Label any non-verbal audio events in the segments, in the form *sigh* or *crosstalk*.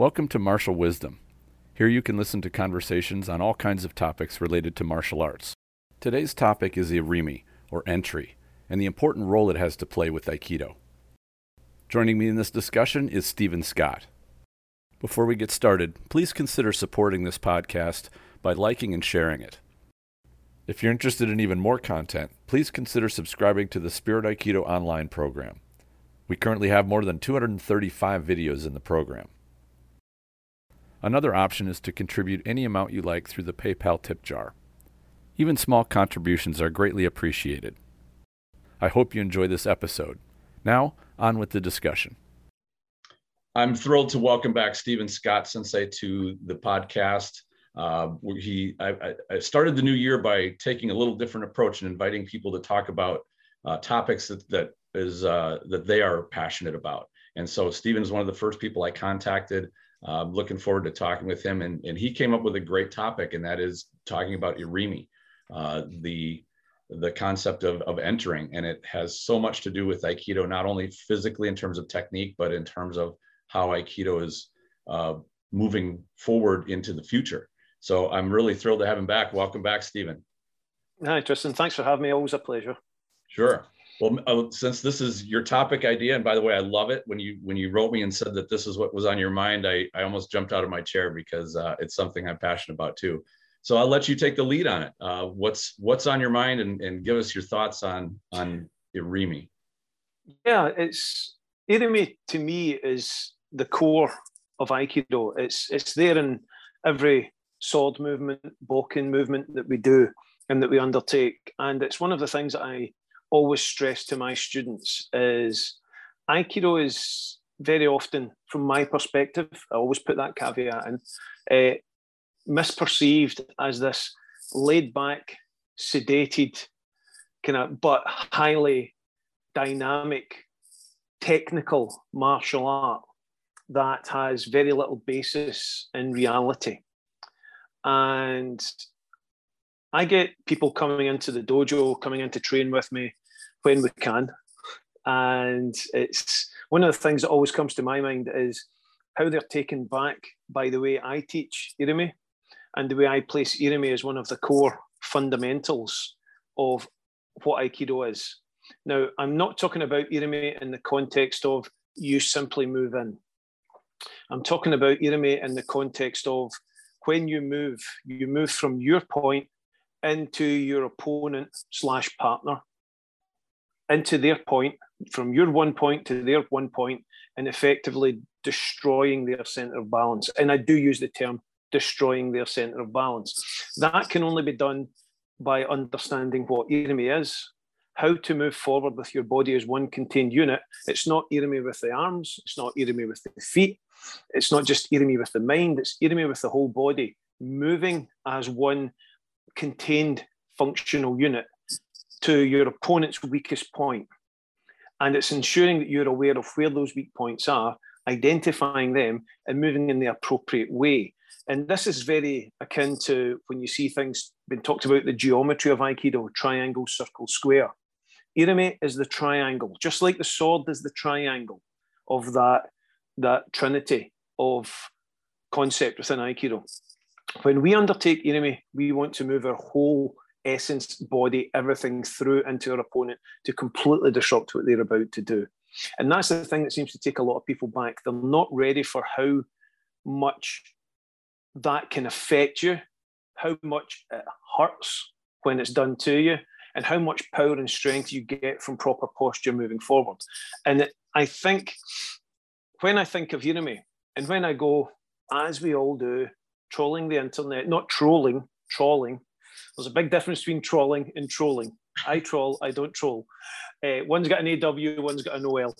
Welcome to Martial Wisdom. Here you can listen to conversations on all kinds of topics related to martial arts. Today's topic is irimi, or entry, and the important role it has to play with Aikido. Joining me in this discussion is Stephen Scott. Before we get started, please consider supporting this podcast by liking and sharing it. If you're interested in even more content, please consider subscribing to the Spirit Aikido online program. We currently have more than 235 videos in the program. Another option is to contribute any amount you like through the PayPal tip jar. Even small contributions are greatly appreciated. I hope you enjoy this episode. Now, on with the discussion. I'm thrilled to welcome back Stephen Scott Sensei to the podcast. Uh, he I, I, started the new year by taking a little different approach and inviting people to talk about uh, topics that that is uh, that they are passionate about. And so Stephen is one of the first people I contacted. Uh, looking forward to talking with him, and, and he came up with a great topic, and that is talking about irimi, uh, the the concept of, of entering, and it has so much to do with Aikido, not only physically in terms of technique, but in terms of how Aikido is uh, moving forward into the future. So I'm really thrilled to have him back. Welcome back, Stephen. Hi, Tristan. Thanks for having me. Always a pleasure. Sure. Well, uh, since this is your topic idea, and by the way, I love it when you when you wrote me and said that this is what was on your mind. I I almost jumped out of my chair because uh, it's something I'm passionate about too. So I'll let you take the lead on it. Uh, what's what's on your mind, and, and give us your thoughts on on Irimi. Yeah, it's Irimi to me is the core of Aikido. It's it's there in every sword movement, bokken movement that we do and that we undertake. And it's one of the things that I always stress to my students is Aikido is very often, from my perspective, I always put that caveat in, uh, misperceived as this laid back, sedated, kind of, but highly dynamic, technical martial art that has very little basis in reality. And I get people coming into the dojo, coming in to train with me when we can. And it's one of the things that always comes to my mind is how they're taken back by the way I teach Irimi and the way I place Irimi as one of the core fundamentals of what Aikido is. Now, I'm not talking about Irimi in the context of you simply move in. I'm talking about Irimi in the context of when you move, you move from your point into your opponent slash partner, into their point, from your one point to their one point, and effectively destroying their center of balance. And I do use the term destroying their center of balance. That can only be done by understanding what irimi is, how to move forward with your body as one contained unit. It's not irimi with the arms, it's not irimi with the feet, it's not just irimi with the mind, it's irimi with the whole body, moving as one contained functional unit to your opponent's weakest point. And it's ensuring that you're aware of where those weak points are, identifying them, and moving in the appropriate way. And this is very akin to when you see things being talked about the geometry of Aikido triangle, circle, square. Irimi is the triangle, just like the sword is the triangle of that that trinity of concept within Aikido. When we undertake Irimi, we want to move our whole essence, body, everything through into our opponent to completely disrupt what they're about to do. And that's the thing that seems to take a lot of people back. They're not ready for how much that can affect you, how much it hurts when it's done to you, and how much power and strength you get from proper posture moving forward. And I think when I think of Irimi, and when I go, as we all do, trolling the internet, not trolling, trolling. There's a big difference between trolling and trolling. I troll, I don't troll. Uh, one's got an AW, one's got an OL.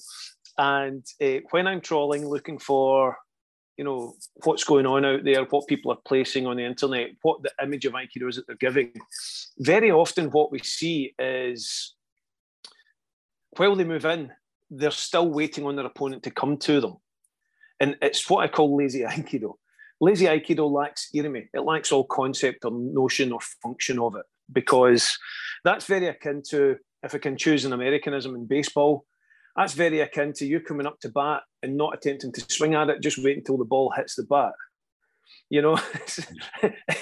And uh, when I'm trolling, looking for, you know, what's going on out there, what people are placing on the internet, what the image of Aikido is that they're giving, very often what we see is while they move in, they're still waiting on their opponent to come to them. And it's what I call lazy Aikido. Lazy Aikido lacks irimi. It lacks all concept or notion or function of it because that's very akin to, if I can choose an Americanism in baseball, That's very akin to you coming up to bat and not attempting to swing at it, just wait until the ball hits the bat. You know,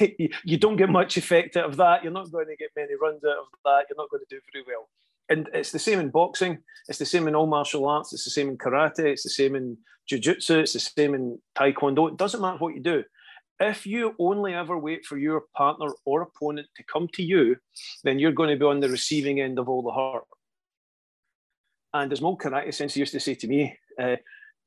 *laughs* you don't get much effect out of that. You're not going to get many runs out of that. You're not going to do very well. And it's the same in boxing. It's the same in all martial arts. It's the same in karate. It's the same in jiu-jitsu. It's the same in taekwondo. It doesn't matter what you do. If you only ever wait for your partner or opponent to come to you, then you're going to be on the receiving end of all the hurt. And as Mo Karate Sensei used to say to me, uh,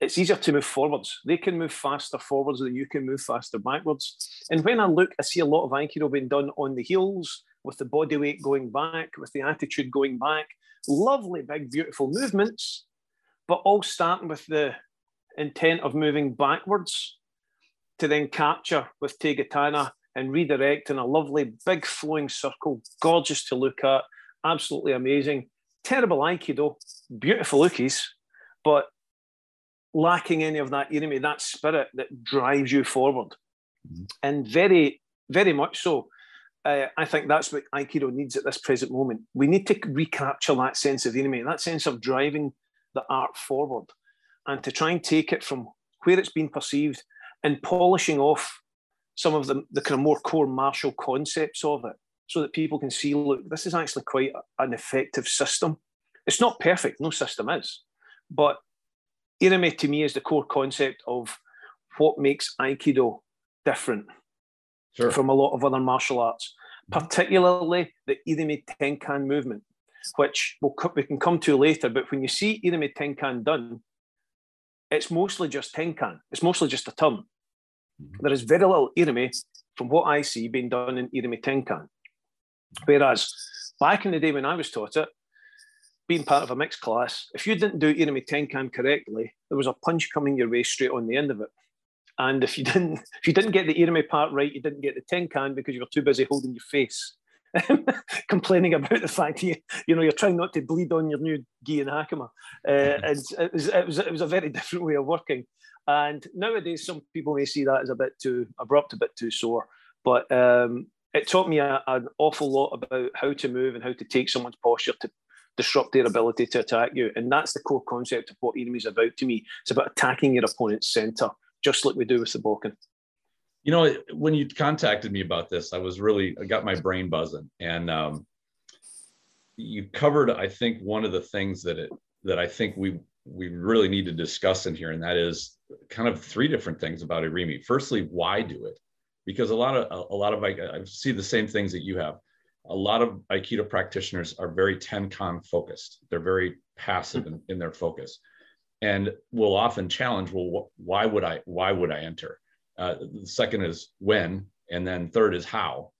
it's easier to move forwards. They can move faster forwards than you can move faster backwards. And when I look, I see a lot of Aikido being done on the heels, with the body weight going back, with the attitude going back. Lovely, big, beautiful movements, but all starting with the intent of moving backwards to then capture with Tegatana and redirect in a lovely, big, flowing circle, gorgeous to look at, absolutely amazing. Terrible Aikido, beautiful lookies, but lacking any of that irimi, that spirit that drives you forward. Mm-hmm. And very, very much so. Uh, I think that's what Aikido needs at this present moment. We need to recapture that sense of irimi, that sense of driving the art forward, and to try and take it from where it's been perceived and polishing off some of the, the kind of more core martial concepts of it so that people can see look, this is actually quite an effective system. It's not perfect, no system is, but Irimi to me is the core concept of what makes Aikido different sure. from a lot of other martial arts, particularly the Irimi Tenkan movement, which we'll, we can come to later. But when you see Irimi Tenkan done, it's mostly just Tenkan. It's mostly just a term. Mm-hmm. There is very little Irimi, from what I see, being done in Irimi Tenkan. Whereas back in the day when I was taught it, being part of a mixed class, if you didn't do Irimi Tenkan correctly, there was a punch coming your way straight on the end of it. And if you *laughs* didn't, if you didn't get the Irimi part right, you didn't get the Tenkan because you were too busy holding your face, *laughs* complaining about the fact you, you know, you're trying not to bleed on your new gi and hakama. Uh, and it was, it was, it was a very *laughs* different way of working. And nowadays, some people may see that as a bit too abrupt, a bit too sore. But um, it taught me a, an awful lot about how to move and how to take someone's posture to disrupt their ability to attack you. And that's the core concept of what Irimi is about to me. It's about attacking your opponent's center, just like we do with Bokken. You know, when you contacted me about this, I was really, I got my brain buzzing. And um, you covered, I think, one of the things that it, that I think we, we really need to discuss in here, and that is kind of three different things about Irimi. Firstly, why do it? Because a lot of a, lot of I, I see the same things that you have a lot of Aikido practitioners are very Tenkan focused. They're very passive in, in their focus and will often challenge, well, why would I, why would I enter? Uh, the second is when, and then third is how,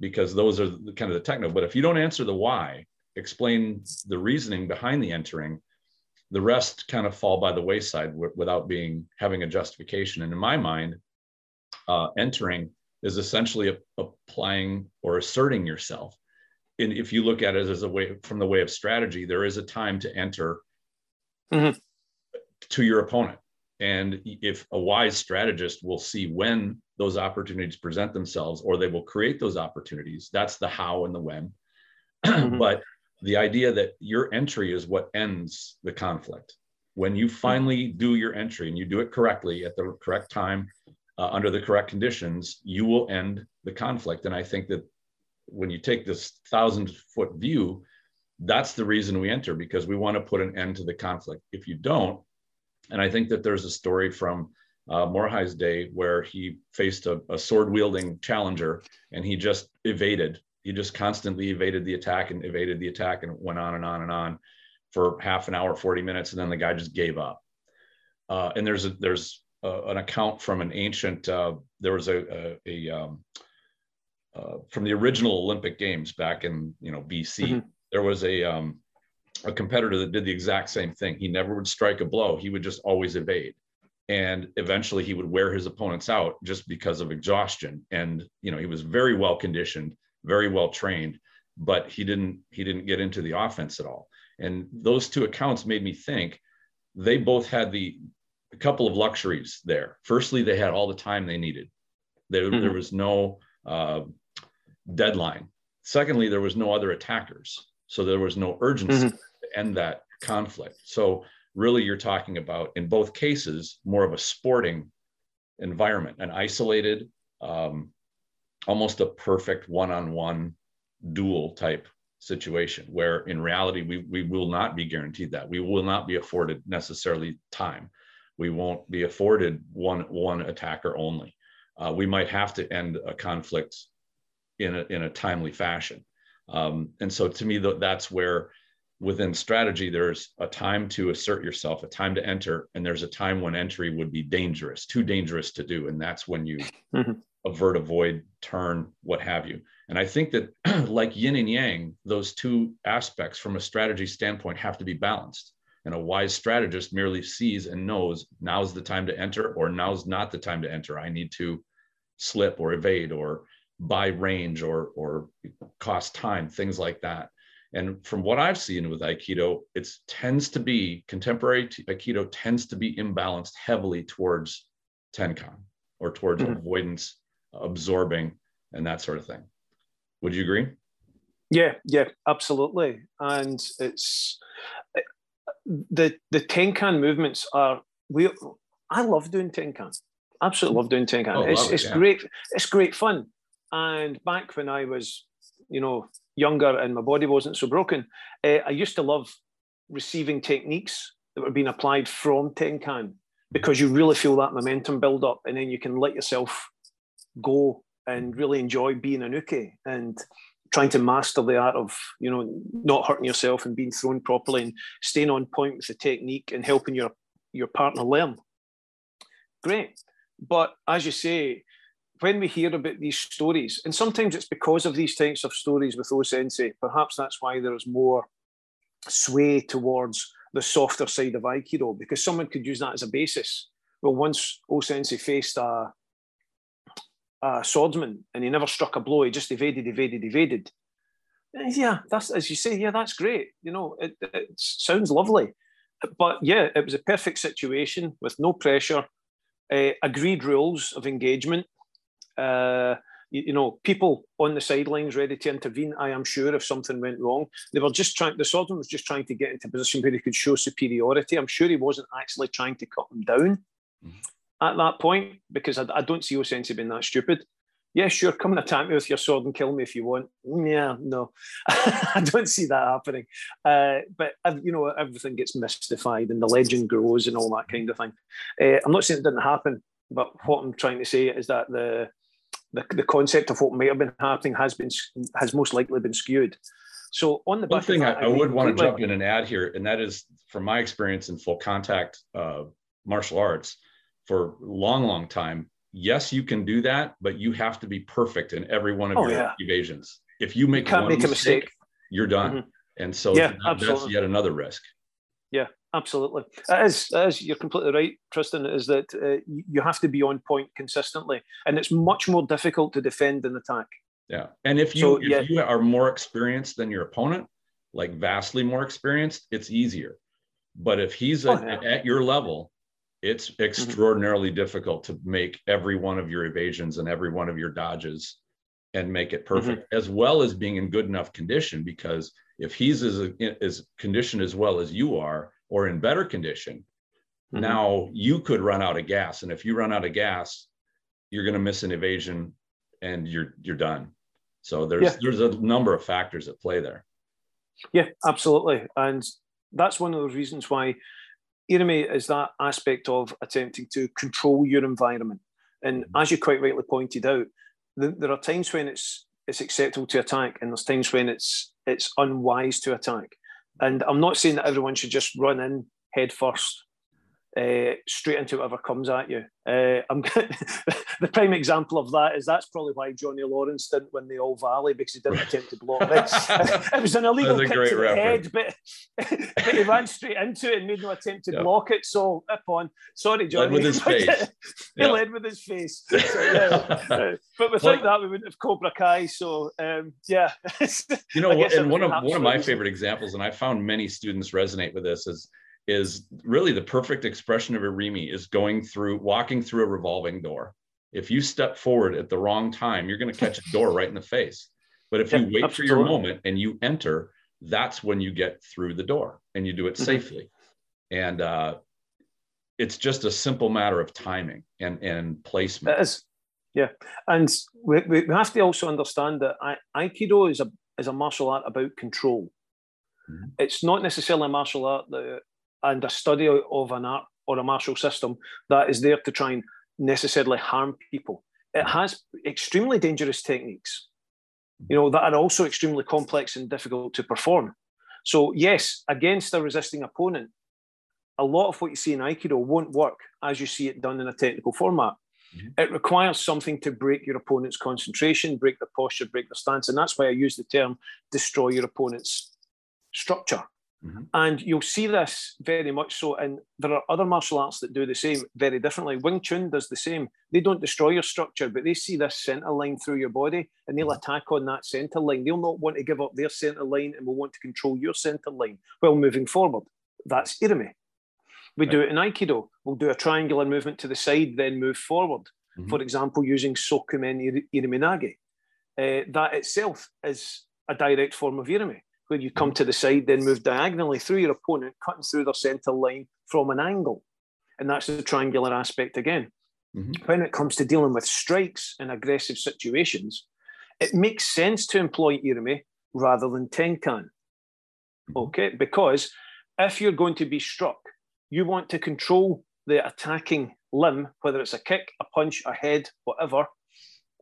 because those are the, kind of the techno. But if you don't answer the why, explain the reasoning behind the entering, the rest kind of fall by the wayside w- without being having a justification. And in my mind, uh, entering is essentially applying or asserting yourself. And if you look at it as a way from the way of strategy, there is a time to enter mm-hmm. To your opponent. And if a wise strategist will see when those opportunities present themselves, or they will create those opportunities, that's the how and the when. *clears throat* Mm-hmm. but the idea that your entry is what ends the conflict. When you finally do your entry and you do it correctly at the correct time, uh, under the correct conditions, you will end the conflict. And I think that when you take this thousand foot view, that's the reason we enter because we want to put an end to the conflict. If you don't, and I think that there's a story from uh, Morihei's day where he faced a, a sword wielding challenger and he just evaded. He just constantly evaded the attack and evaded the attack and went on and on and on for half an hour, 40 minutes. And then the guy just gave up. Uh, and there's a, there's uh, an account from an ancient. Uh, there was a, a, a um, uh, from the original Olympic Games back in you know BC. Mm-hmm. There was a um, a competitor that did the exact same thing. He never would strike a blow. He would just always evade, and eventually he would wear his opponents out just because of exhaustion. And you know he was very well conditioned, very well trained, but he didn't he didn't get into the offense at all. And those two accounts made me think they both had the a couple of luxuries there. Firstly, they had all the time they needed. There, mm-hmm. there was no uh, deadline. Secondly, there was no other attackers, so there was no urgency mm-hmm. End that conflict. So really you're talking about in both cases more of a sporting environment, an isolated, um, almost a perfect one-on-one duel type situation where in reality we, we will not be guaranteed that. We will not be afforded necessarily time. We won't be afforded one one attacker only. Uh, we might have to end a conflict in a, in a timely fashion. Um, and so to me that's where within strategy there's a time to assert yourself a time to enter and there's a time when entry would be dangerous too dangerous to do and that's when you mm-hmm. avert avoid turn what have you and I think that, *clears throat* like yin and yang, those two aspects from a strategy standpoint have to be balanced. And a wise strategist merely sees and knows now's the time to enter or now's not the time to enter. I need to slip or evade or buy range or, or cost time, things like that. And from what I've seen with Aikido, it tends to be contemporary Aikido tends to be imbalanced heavily towards Tenkan or towards mm-hmm. avoidance, absorbing, and that sort of thing. Would you agree? Yeah, yeah, absolutely. And it's the the Tenkan movements are we. I love doing Tenkan. Absolutely love doing Tenkan. Oh, it's it's yeah. great. It's great fun. And back when I was, you know, younger and my body wasn't so broken, uh, I used to love receiving techniques that were being applied from Tenkan because you really feel that momentum build up, and then you can let yourself go and really enjoy being an uke and trying to master the art of you know not hurting yourself and being thrown properly and staying on point with the technique and helping your your partner learn. Great. But as you say when we hear about these stories and sometimes it's because of these types of stories with o sensei perhaps that's why there's more sway towards the softer side of aikido because someone could use that as a basis well once o sensei faced a a swordsman and he never struck a blow. He just evaded, evaded, evaded. Yeah, that's as you say. Yeah, that's great. You know, it, it sounds lovely, but yeah, it was a perfect situation with no pressure, uh, agreed rules of engagement. Uh, you, you, know, people on the sidelines ready to intervene. I am sure if something went wrong, they were just trying. The swordsman was just trying to get into a position where he could show superiority. I'm sure he wasn't actually trying to cut them down. Mm-hmm at that point because I, I don't see sense of being that stupid. Yeah, sure, come and attack me with your sword and kill me if you want. Yeah, no, *laughs* I don't see that happening. Uh, but you know, everything gets mystified and the legend grows and all that kind of thing. Uh, I'm not saying it didn't happen, but what I'm trying to say is that the the, the concept of what might have been happening has been has most likely been skewed. So on the one thing that, I, I, would want to jump in and add here, and that is from my experience in full contact uh, martial arts for a long, long time. Yes, you can do that, but you have to be perfect in every one of oh, your yeah. evasions. If you make you one make mistake, mistake, you're done. Mm-hmm. And so yeah, that, that's yet another risk. Yeah, absolutely. As as you're completely right, Tristan, is that uh, you have to be on point consistently, and it's much more difficult to defend than attack. Yeah, and if you so, if yeah. you are more experienced than your opponent, like vastly more experienced, it's easier. But if he's oh, yeah. at your level, it's mm-hmm. extraordinarily mm-hmm. difficult to make every one of your evasions and every one of your dodges and make it perfect mm-hmm. as well as being in good enough condition because if he's as, as conditioned as well as you are or in better condition mm-hmm. now you could run out of gas and if you run out of gas you're going to miss an evasion and you're you're done so there's yeah. there's a number of factors at play there yeah absolutely and that's one of the reasons why Irimi is that aspect of attempting to control your environment. And mm-hmm. as you quite rightly pointed out, the, there are times when it's it's acceptable to attack, and there's times when it's it's unwise to attack. And I'm not saying that everyone should just run in head first uh, straight into whatever comes at you. Uh, I'm *laughs* the prime example of that is that's probably why Johnny Lawrence didn't win the All Valley because he didn't *laughs* attempt to block this. it was an illegal kick to the head, but, *laughs* but he ran straight into it and made no attempt to yep. block it. So upon, sorry, Johnny, led with his face. he yep. led with his face. So, yeah. but without that, we wouldn't have Cobra Kai. So um, yeah, you know, and one of one of my favorite examples, and I found many students resonate with this is is really the perfect expression of a irimi is going through walking through a revolving door if you step forward at the wrong time you're going to catch a door right in the face but if you wait absolutely. for your moment and you enter that's when you get through the door and you do it mm-hmm. safely. And uh, it's just a simple matter of timing and, and placement. It is. Yeah. And we, we have to also understand that Aikido is a, is a martial art about control. Mm-hmm. It's not necessarily a martial art that, and a study of an art or a martial system that is there to try and necessarily harm people. It has extremely dangerous techniques, you know, that are also extremely complex and difficult to perform. So, yes, against a resisting opponent, a lot of what you see in Aikido won't work as you see it done in a technical format. Mm-hmm. It requires something to break your opponent's concentration, break their posture, break their stance. And that's why I use the term destroy your opponent's structure. Mm-hmm. And you'll see this very much so. And there are other martial arts that do the same very differently. Wing Chun does the same. They don't destroy your structure, but they see this center line through your body and they'll mm-hmm. attack on that center line. They'll not want to give up their center line and will want to control your center line while moving forward. That's Irimi. We right. do it in Aikido. We'll do a triangular movement to the side, then move forward. Mm-hmm. For example, using Sokumen Iriminage. Uh, that itself is a direct form of Irimi where you come to the side, then move diagonally through your opponent, cutting through their centre line from an angle. And that's the triangular aspect again. Mm-hmm. When it comes to dealing with strikes in aggressive situations, it makes sense to employ Irimi rather than Tenkan. Mm-hmm. Okay, because if you're going to be struck, you want to control the attacking limb, whether it's a kick, a punch, a head, whatever,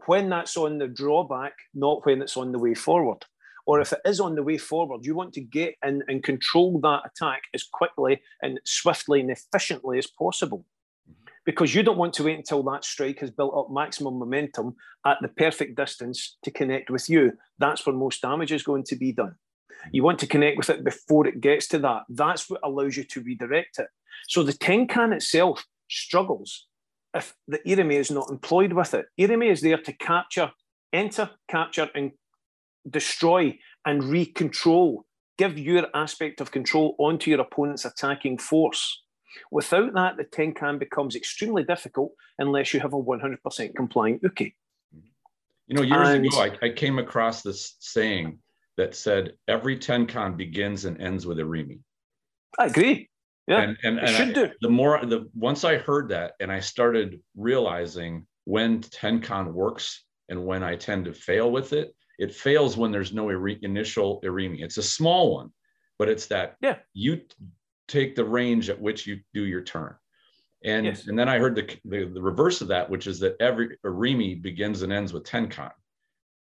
when that's on the drawback, not when it's on the way forward or if it is on the way forward, you want to get in and control that attack as quickly and swiftly and efficiently as possible. Mm-hmm. Because you don't want to wait until that strike has built up maximum momentum at the perfect distance to connect with you. That's where most damage is going to be done. Mm-hmm. You want to connect with it before it gets to that. That's what allows you to redirect it. So the Tenkan itself struggles if the Irimi is not employed with it. Irimi is there to capture, enter, capture, and destroy and recontrol, give your aspect of control onto your opponent's attacking force. Without that, the Tenkan becomes extremely difficult unless you have a 100% compliant uke. You know, years and, ago, I, I, came across this saying that said every Tenkan begins and ends with an Irimi. I agree. Yeah, and, and, and should I, do. The more the once I heard that, and I started realizing when Tenkan works and when I tend to fail with it, it fails when there's no initial irimi. It's a small one, but it's that yeah. you take the range at which you do your turn. And, yes. and then I heard the, the, the, reverse of that, which is that every irimi begins and ends with tenkan.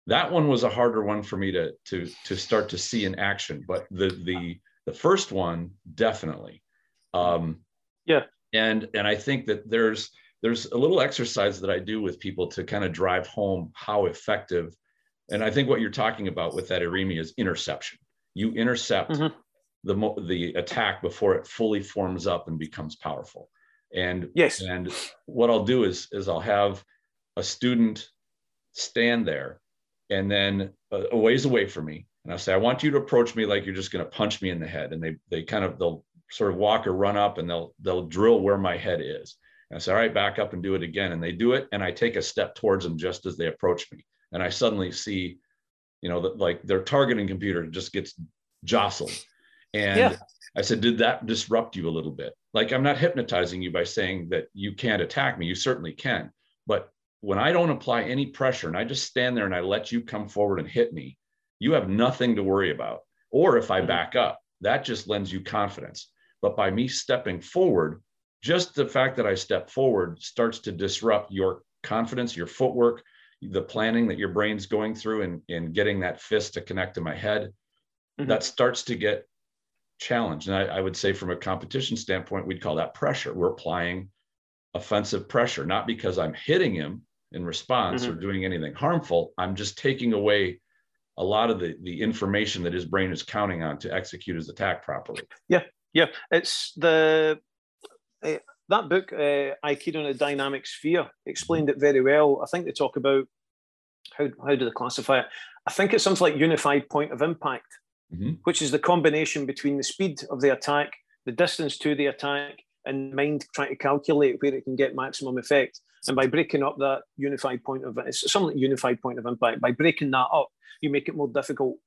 That one was a harder one for me to, to, to start to see in action, but the, the, the first one, definitely. Um, yeah. And, and I think that there's, there's a little exercise that I do with people to kind of drive home how effective and I think what you're talking about with that irimi is interception. You intercept mm-hmm. the the attack before it fully forms up and becomes powerful. And yes, and what I'll do is is I'll have a student stand there, and then a, a ways away from me, and I'll say, I want you to approach me like you're just going to punch me in the head. And they they kind of they'll sort of walk or run up, and they'll they'll drill where my head is. And I say, all right, back up and do it again. And they do it, and I take a step towards them just as they approach me and I suddenly see, you know, that like their targeting computer just gets jostled. And yeah. I said, did that disrupt you a little bit? Like, I'm not hypnotizing you by saying that you can't attack me. You certainly can. But when I don't apply any pressure and I just stand there and I let you come forward and hit me, you have nothing to worry about. Or if I mm-hmm. back up, that just lends you confidence. But by me stepping forward, just the fact that I step forward starts to disrupt your confidence, your footwork, the planning that your brain's going through and, and getting that fist to connect to my head, mm-hmm. that starts to get challenged. And I, I would say, from a competition standpoint, we'd call that pressure. We're applying offensive pressure, not because I'm hitting him in response mm-hmm. or doing anything harmful. I'm just taking away a lot of the, the information that his brain is counting on to execute his attack properly. Yeah, yeah. It's the eh, that book, uh, Aikido in a Dynamic Sphere, explained it very well. I think they talk about how, how do they classify it? I think it's something like unified point of impact, mm-hmm. which is the combination between the speed of the attack, the distance to the attack, and mind trying to calculate where it can get maximum effect. And by breaking up that unified point of it's something like unified point of impact. By breaking that up, you make it more difficult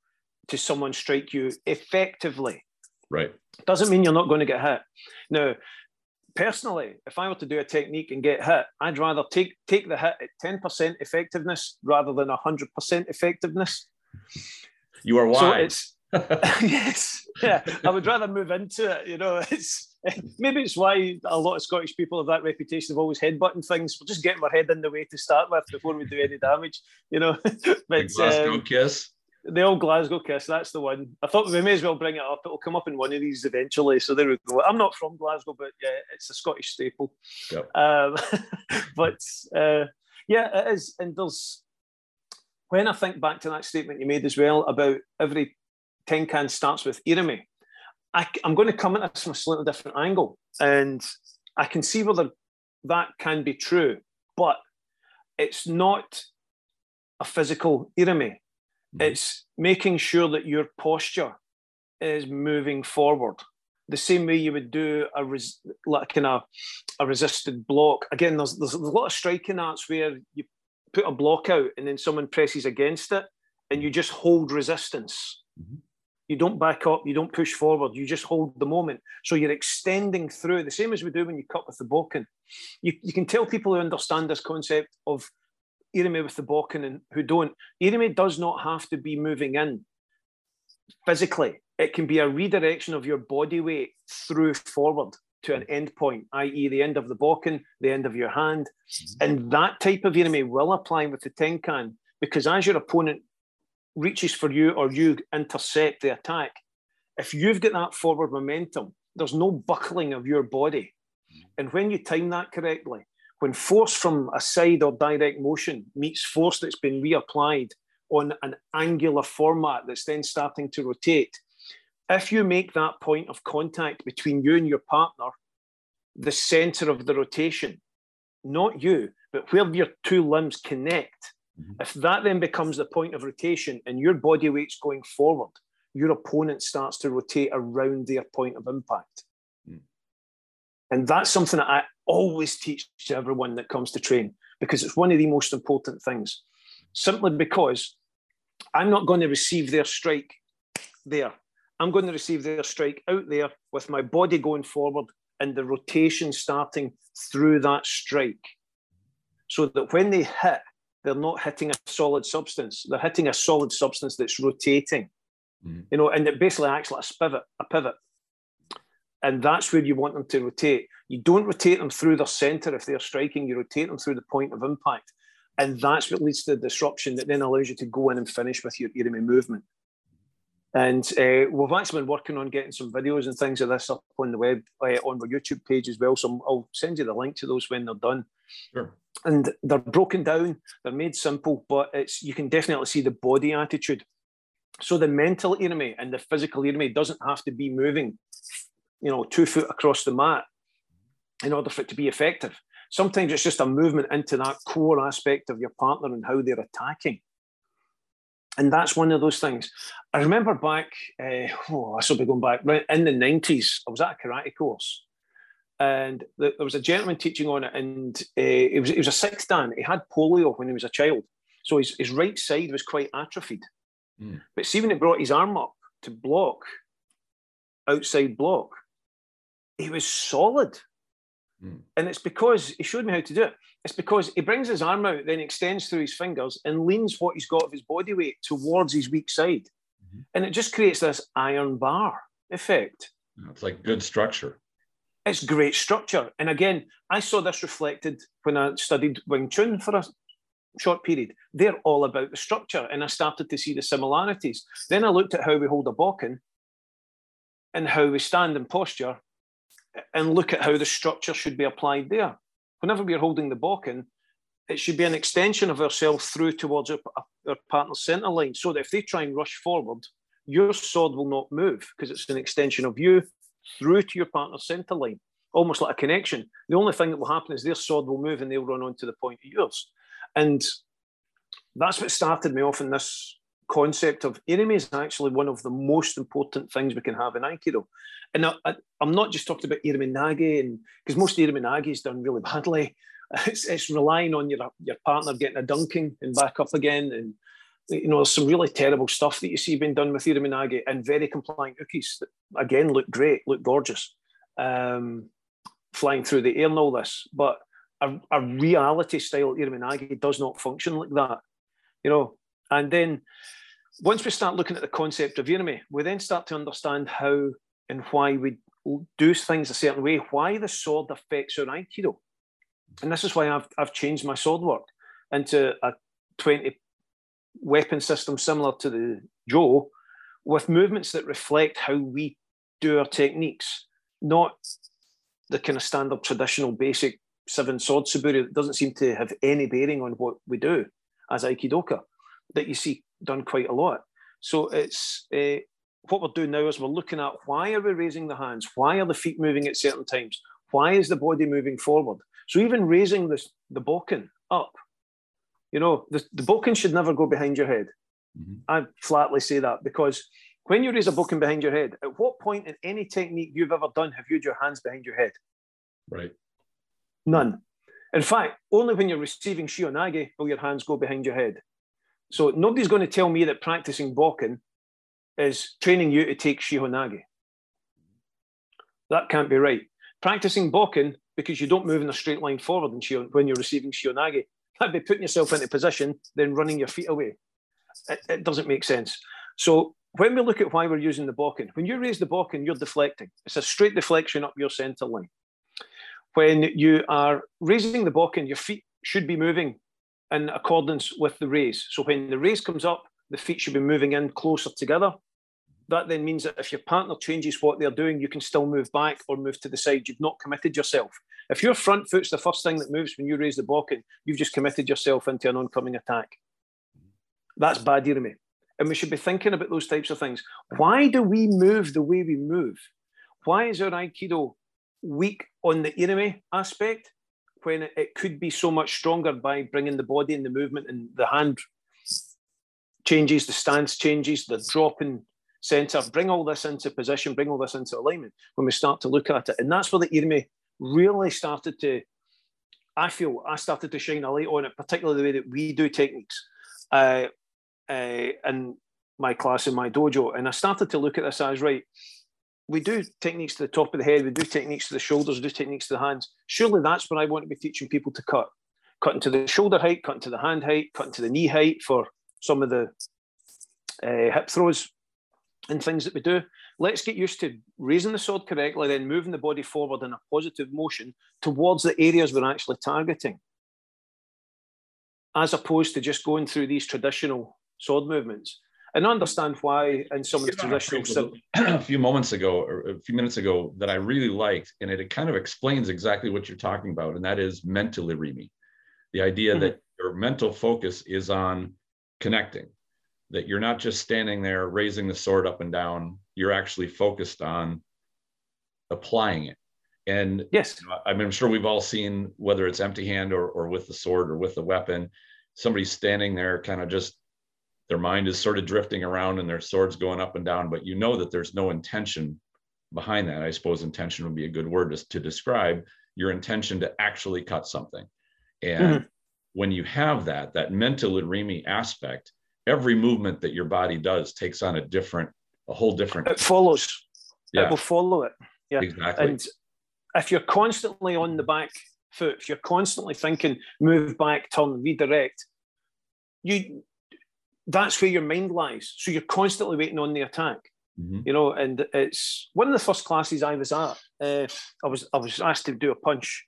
to someone strike you effectively. Right. Doesn't mean you're not going to get hit. Now, personally, if I were to do a technique and get hit, I'd rather take take the hit at 10% effectiveness rather than 100% effectiveness. You are wise. So *laughs* yes, yeah. I would rather move into it. You know, *laughs* it's maybe it's why a lot of Scottish people have that reputation of always headbutting things. We're just getting our head in the way to start with before we do any damage. You know, *laughs* but Glasgow um, kiss. The old Glasgow kiss, that's the one. I thought we may as well bring it up. It'll come up in one of these eventually. So there we go. I'm not from Glasgow, but yeah, it's a Scottish staple. Yep. Um, *laughs* but uh, yeah, it is. And there's, when I think back to that statement you made as well about every Tenkan starts with Irimi, I, am going to come at this from a slightly different angle. And I can see whether that can be true, but it's not a physical Irimi. Mm-hmm. It's making sure that your posture is moving forward the same way you would do a res, like kind of a resisted block. Again, there's, there's a lot of striking arts where you put a block out and then someone presses against it and you just hold resistance. Mm-hmm. You don't back up, you don't push forward, you just hold the moment. So you're extending through, the same as we do when you cut with the bokken. You, you can tell people who understand this concept of Irimi with the bokken and who don't. Irimi does not have to be moving in physically. It can be a redirection of your body weight through forward to an end point, i.e., the end of the bokken, the end of your hand. Mm-hmm. And that type of Irimi will apply with the tenkan because as your opponent reaches for you or you intercept the attack, if you've got that forward momentum, there's no buckling of your body. Mm-hmm. And when you time that correctly, when force from a side or direct motion meets force that's been reapplied on an angular format that's then starting to rotate, if you make that point of contact between you and your partner, the center of the rotation, not you, but where your two limbs connect, mm-hmm. if that then becomes the point of rotation and your body weight's going forward, your opponent starts to rotate around their point of impact. And that's something that I always teach to everyone that comes to train because it's one of the most important things. Simply because I'm not going to receive their strike there. I'm going to receive their strike out there with my body going forward and the rotation starting through that strike. So that when they hit, they're not hitting a solid substance. They're hitting a solid substance that's rotating. Mm. You know, and it basically acts like a pivot, a pivot. And that's where you want them to rotate. You don't rotate them through their center if they're striking, you rotate them through the point of impact. And that's what leads to the disruption that then allows you to go in and finish with your Irimi movement. And uh, we've actually been working on getting some videos and things of this up on the web, uh, on our YouTube page as well. So I'll send you the link to those when they're done. Sure. And they're broken down, they're made simple, but it's you can definitely see the body attitude. So the mental irimi and the physical irimi doesn't have to be moving you know, two foot across the mat in order for it to be effective. Sometimes it's just a movement into that core aspect of your partner and how they're attacking. And that's one of those things. I remember back, uh, oh, I should be going back, in the 90s, I was at a karate course and there was a gentleman teaching on it, and uh, it was it was a sixth dan. He had polio when he was a child, so his, his right side was quite atrophied. Mm. But see, when he brought his arm up to block outside block, he was solid. Mm. And it's because he showed me how to do it. It's because he brings his arm out, then extends through his fingers and leans what he's got of his body weight towards his weak side. Mm-hmm. And it just creates this iron bar effect. It's like good structure. It's great structure. And again, I saw this reflected when I studied Wing Chun for a short period. They're all about the structure. And I started to see the similarities. Then I looked at how we hold a bokken and how we stand in posture and look at how the structure should be applied there. Whenever we're holding the bokken, it should be an extension of ourselves through towards our, our partner's centre line so that if they try and rush forward, your sword will not move because it's an extension of you through to your partner's centre line, almost like a connection. The only thing that will happen is their sword will move and they'll run onto the point of yours. And that's what started me off in this concept of Irimi is actually one of the most important things we can have in Aikido. And I, am not just talking about Irimi Nage, because most Irimi Nage is done really badly. *laughs* It's, it's, relying on your your partner getting a dunking and back up again, and you know, there's some really terrible stuff that you see being done with Iriminage and very compliant Ukes that again look great, look gorgeous, um, flying through the air and all this. But a, a reality style Iriminage does not function like that, you know. And then once we start looking at the concept of Irimi, we then start to understand how and why we do things a certain way, why the sword affects our Aikido. And this is why I've, I've changed my sword work into a 20 weapon system similar to the Jo with movements that reflect how we do our techniques, not the kind of standard traditional basic seven sword suburi that doesn't seem to have any bearing on what we do as Aikidoka that you see done quite a lot. So it's uh, what we're doing now is we're looking at why are we raising the hands? Why are the feet moving at certain times? Why is the body moving forward? So even raising this, the bokken up you know, the, the bokken should never go behind your head. Mm-hmm. I flatly say that because when you raise a bokken behind your head, at what point in any technique you've ever done have you had your hands behind your head? Right. None. In fact, only when you're receiving Shihonage will your hands go behind your head. So nobody's going to tell me that practicing bokken is training you to take Shihonage. That can't be right. Practicing bokken because you don't move in a straight line forward when you're receiving Shihonage That'd be putting yourself into position, then running your feet away. It, it doesn't make sense. So when we look at why we're using the bokken, when you raise the bokken, you're deflecting. It's a straight deflection up your center line. When you are raising the bokken, your feet should be moving in accordance with the raise. So when the raise comes up, the feet should be moving in closer together. That then means that if your partner changes what they're doing, you can still move back or move to the side. You've not committed yourself. If your front foot's the first thing that moves when you raise the bokken, you've just committed yourself into an oncoming attack. That's bad irimi. And we should be thinking about those types of things. Why do we move the way we move? Why is our Aikido weak on the irimi aspect when it could be so much stronger by bringing the body and the movement and the hand changes, the stance changes, the drop in center, bring all this into position, bring all this into alignment when we start to look at it. And that's where the irimi really started to, I feel, I started to shine a light on it, particularly the way that we do techniques uh, uh, in my class in my dojo. And I started to look at this as right. We do techniques to the top of the head, we do techniques to the shoulders, we do techniques to the hands. Surely that's where I want to be teaching people to cut. Cutting to the shoulder height, cutting to the hand height, cutting to the knee height for some of the uh, hip throws and things that we do let's get used to raising the sword correctly, then moving the body forward in a positive motion towards the areas we're actually targeting, as opposed to just going through these traditional sword movements. And understand why in some of the traditional *clears throat* a few moments ago or a few minutes ago that I really liked, and it, it kind of explains exactly what you're talking about, and that is mental irimi. The idea mm-hmm. that your mental focus is on connecting that you're not just standing there raising the sword up and down you're actually focused on applying it and yes you know, i'm sure we've all seen whether it's empty hand or, or with the sword or with the weapon somebody's standing there kind of just their mind is sort of drifting around and their sword's going up and down but you know that there's no intention behind that i suppose intention would be a good word to, to describe your intention to actually cut something and mm-hmm. when you have that that mental irimi aspect every movement that your body does takes on a different, a whole different. It follows. Yeah. It will follow it. Yeah. Exactly. And if you're constantly on the back foot, if you're constantly thinking, move back, turn, redirect, you that's where your mind lies. So you're constantly waiting on the attack. Mm-hmm. You know, and it's one of the first classes I was at. Uh, I was I was asked to do a punch.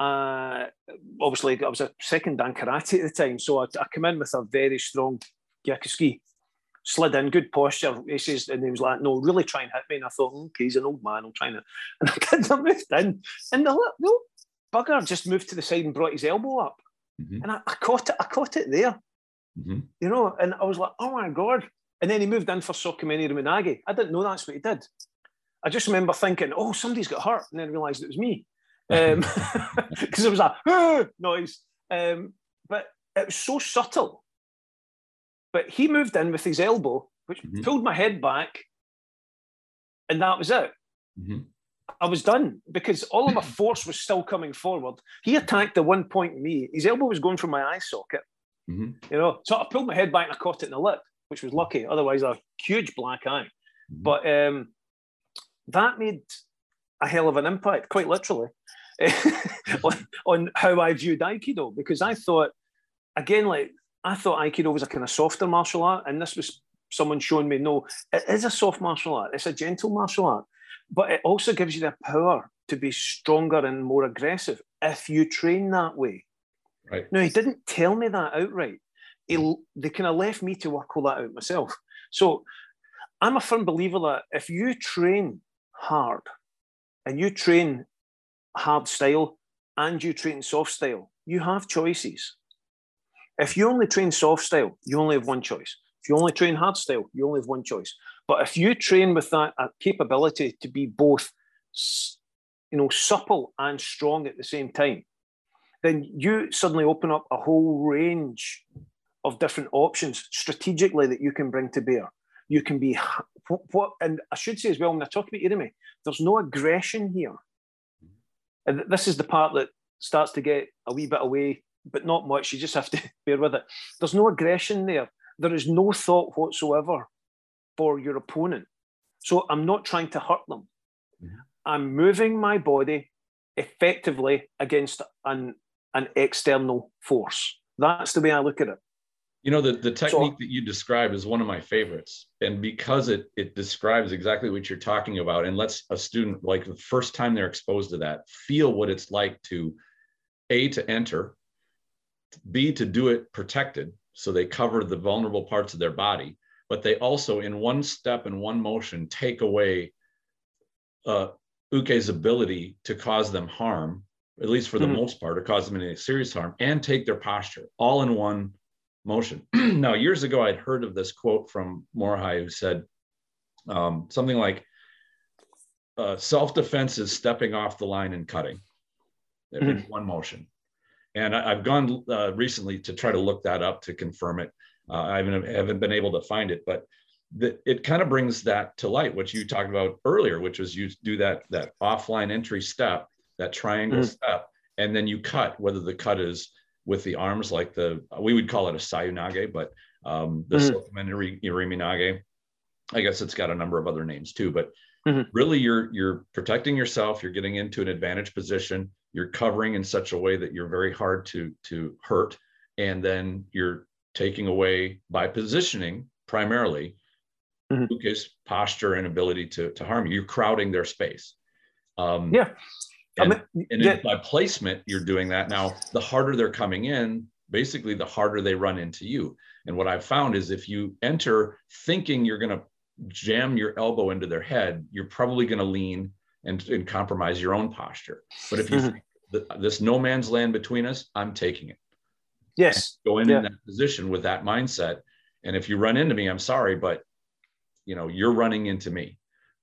Uh, obviously, I was a second dan karate at the time, so I, I come in with a very strong Gyakuzuki slid in, good posture. He says, and he was like, no, really try and hit me. And I thought, okay, he's an old man, I'm trying to. And I moved in, and the little bugger just moved to the side and brought his elbow up. Mm-hmm. And I, I, caught it, I caught it there. Mm-hmm. You know, and I was like, oh my God. And then he moved in for Sokumen Iriminage. I didn't know that's what he did. I just remember thinking, oh, somebody's got hurt. And then I realized it was me. Because um, *laughs* *laughs* it was a ah! noise. Um, but it was so subtle but he moved in with his elbow, which mm-hmm. pulled my head back, and that was it. Mm-hmm. I was done because all of my *clears throat* force was still coming forward. He attacked the one point me. His elbow was going for my eye socket. Mm-hmm. You know, so I pulled my head back and I caught it in the lip, which was lucky. Otherwise, a huge black eye. Mm-hmm. But um, that made a hell of an impact, quite literally, *laughs* on, on how I viewed Aikido because I thought, again, like I thought Aikido was a kind of softer martial art, and this was someone showing me no, it is a soft martial art. It's a gentle martial art, but it also gives you the power to be stronger and more aggressive if you train that way. Right. Now he didn't tell me that outright. He, they kind of left me to work all that out myself. So I'm a firm believer that if you train hard and you train hard style and you train soft style, you have choices. If you only train soft style, you only have one choice. If you only train hard style, you only have one choice. But if you train with that capability to be both, you know, supple and strong at the same time, then you suddenly open up a whole range of different options strategically that you can bring to bear. You can be what, what and I should say as well when I talk about Irimi, there's no aggression here. And this is the part that starts to get a wee bit away, but not much. You just have to *laughs* bear with it. There's no aggression there. There is no thought whatsoever for your opponent. So I'm not trying to hurt them. Mm-hmm. I'm moving my body effectively against an, an external force. That's the way I look at it. You know, the, the technique so, that you describe is one of my favorites. And because it it describes exactly what you're talking about and lets a student, like the first time they're exposed to that, feel what it's like to A, to enter, B, to do it protected. So they cover the vulnerable parts of their body, but they also, in one step and one motion, take away uh, Uke's ability to cause them harm, at least for the mm-hmm. most part, or cause them any serious harm, and take their posture all in one motion. *clears throat* now, years ago, I'd heard of this quote from Morihei who said um, something like, uh, self defense is stepping off the line and cutting mm-hmm. in one motion. And I, have gone uh, recently to try to look that up to confirm it. Uh, I haven't, haven't been able to find it, but the, it kind of brings that to light, what you talked about earlier, which was you do that, that offline entry step, that triangle mm-hmm. step, and then you cut, whether the cut is with the arms, like the we would call it a sayunage, but um, the mm-hmm. iriminage. I guess it's got a number of other names too, but mm-hmm. really you're you're protecting yourself. You're getting into an advantage position. You're covering in such a way that you're very hard to to hurt, and then you're taking away by positioning primarily mm-hmm. Posture and ability to to harm you. You're crowding their space. Um, yeah. And, I mean, and yeah. by placement, you're doing that. Now, the harder they're coming in, basically, the harder they run into you. And what I've found is if you enter thinking you're going to jam your elbow into their head, you're probably going to lean and, and, compromise your own posture. But if you mm-hmm. this no man's land between us, I'm taking it. Yes. And go in, yeah. in that position with that mindset. And if you run into me, I'm sorry, but you know, you're running into me.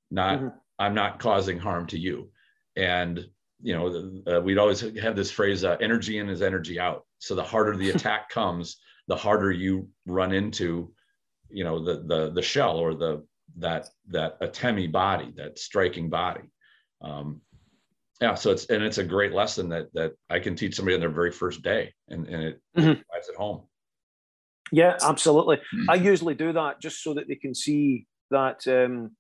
Not mm-hmm. I'm not causing harm to you. And you know, uh, we'd always have this phrase, uh, energy in is energy out. So the harder the *laughs* attack comes, the harder you run into, you know, the, the, the shell or the, that, that atemi body, that striking body. Um, yeah. So it's, and it's a great lesson that, that I can teach somebody on their very first day and, and it mm-hmm. drives it home. Yeah, absolutely. Mm-hmm. I usually do that just so that they can see that um,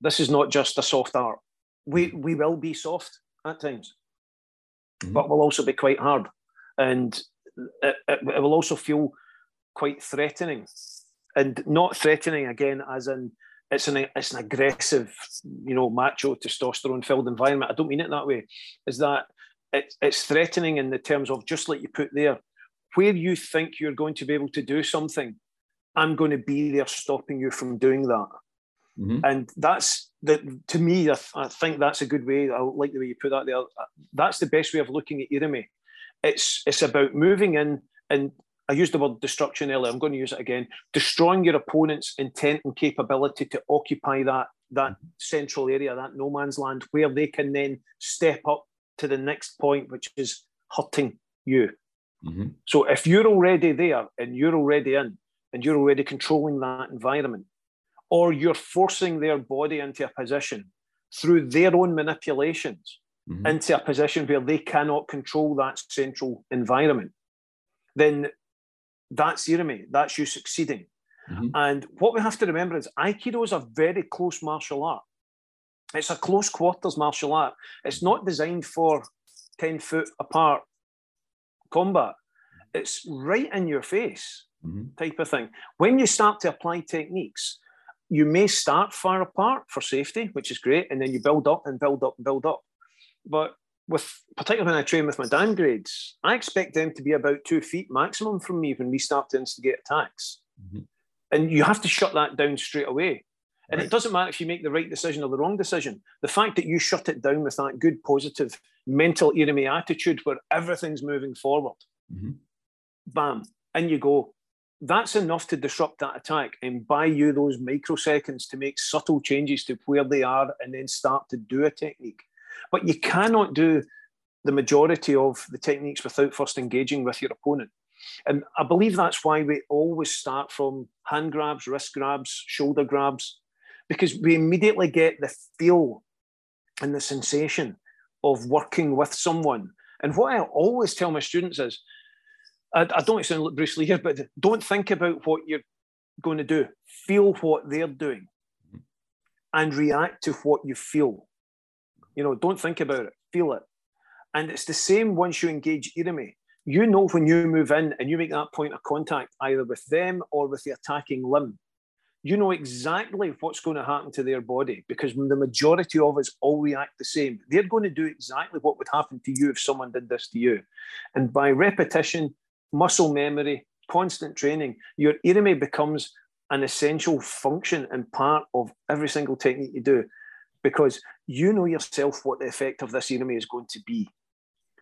this is not just a soft art we we will be soft at times, mm-hmm. but we'll also be quite hard, and it, it, it, will also feel quite threatening, and not threatening again as in it's an it's an aggressive, you know, macho testosterone filled environment. I don't mean it that way. Is that it, it's threatening in the terms of just like you put there, where you think you're going to be able to do something, I'm going to be there stopping you from doing that. Mm-hmm. And that's that to me, I, th- I, think that's a good way. I like the way you put that there. That's the best way of looking at Irimi. It's it's about moving in, and I used the word destruction earlier. I'm going to use it again. Destroying your opponent's intent and capability to occupy that that central area, that no man's land, where they can then step up to the next point, which is hurting you. Mm-hmm. So if you're already there and you're already in, and you're already controlling that environment, or you're forcing their body into a position through their own manipulations mm-hmm. into a position where they cannot control that central environment, then that's Irimi, that's you succeeding. Mm-hmm. And what we have to remember is Aikido is a very close martial art. It's a close quarters martial art. It's not designed for 10 foot apart combat. It's right in your face mm-hmm. type of thing. When you start to apply techniques, you may start far apart for safety, which is great, and then you build up and build up and build up. But with particularly when I train with my Dan grades, I expect them to be about two feet maximum from me when we start to instigate attacks. Mm-hmm. And you have to shut that down straight away. And right. it doesn't matter if you make the right decision or the wrong decision. The fact that you shut it down with that good, positive, mental irimi attitude where everything's moving forward, mm-hmm. bam, and you go. That's enough to disrupt that attack and buy you those microseconds to make subtle changes to where they are and then start to do a technique. But you cannot do the majority of the techniques without first engaging with your opponent. And I believe that's why we always start from hand grabs, wrist grabs, shoulder grabs, because we immediately get the feel and the sensation of working with someone. And what I always tell my students is, I, I don't sound like Bruce Lee here, but don't think about what you're going to do. Feel what they're doing and react to what you feel. You know, don't think about it, feel it. And it's the same once you engage Irimi. You know when you move in and you make that point of contact either with them or with the attacking limb, you know exactly what's going to happen to their body because the majority of us all react the same. They're going to do exactly what would happen to you if someone did this to you. And by repetition, muscle memory, constant training, your irimi becomes an essential function and part of every single technique you do because you know yourself what the effect of this irimi is going to be.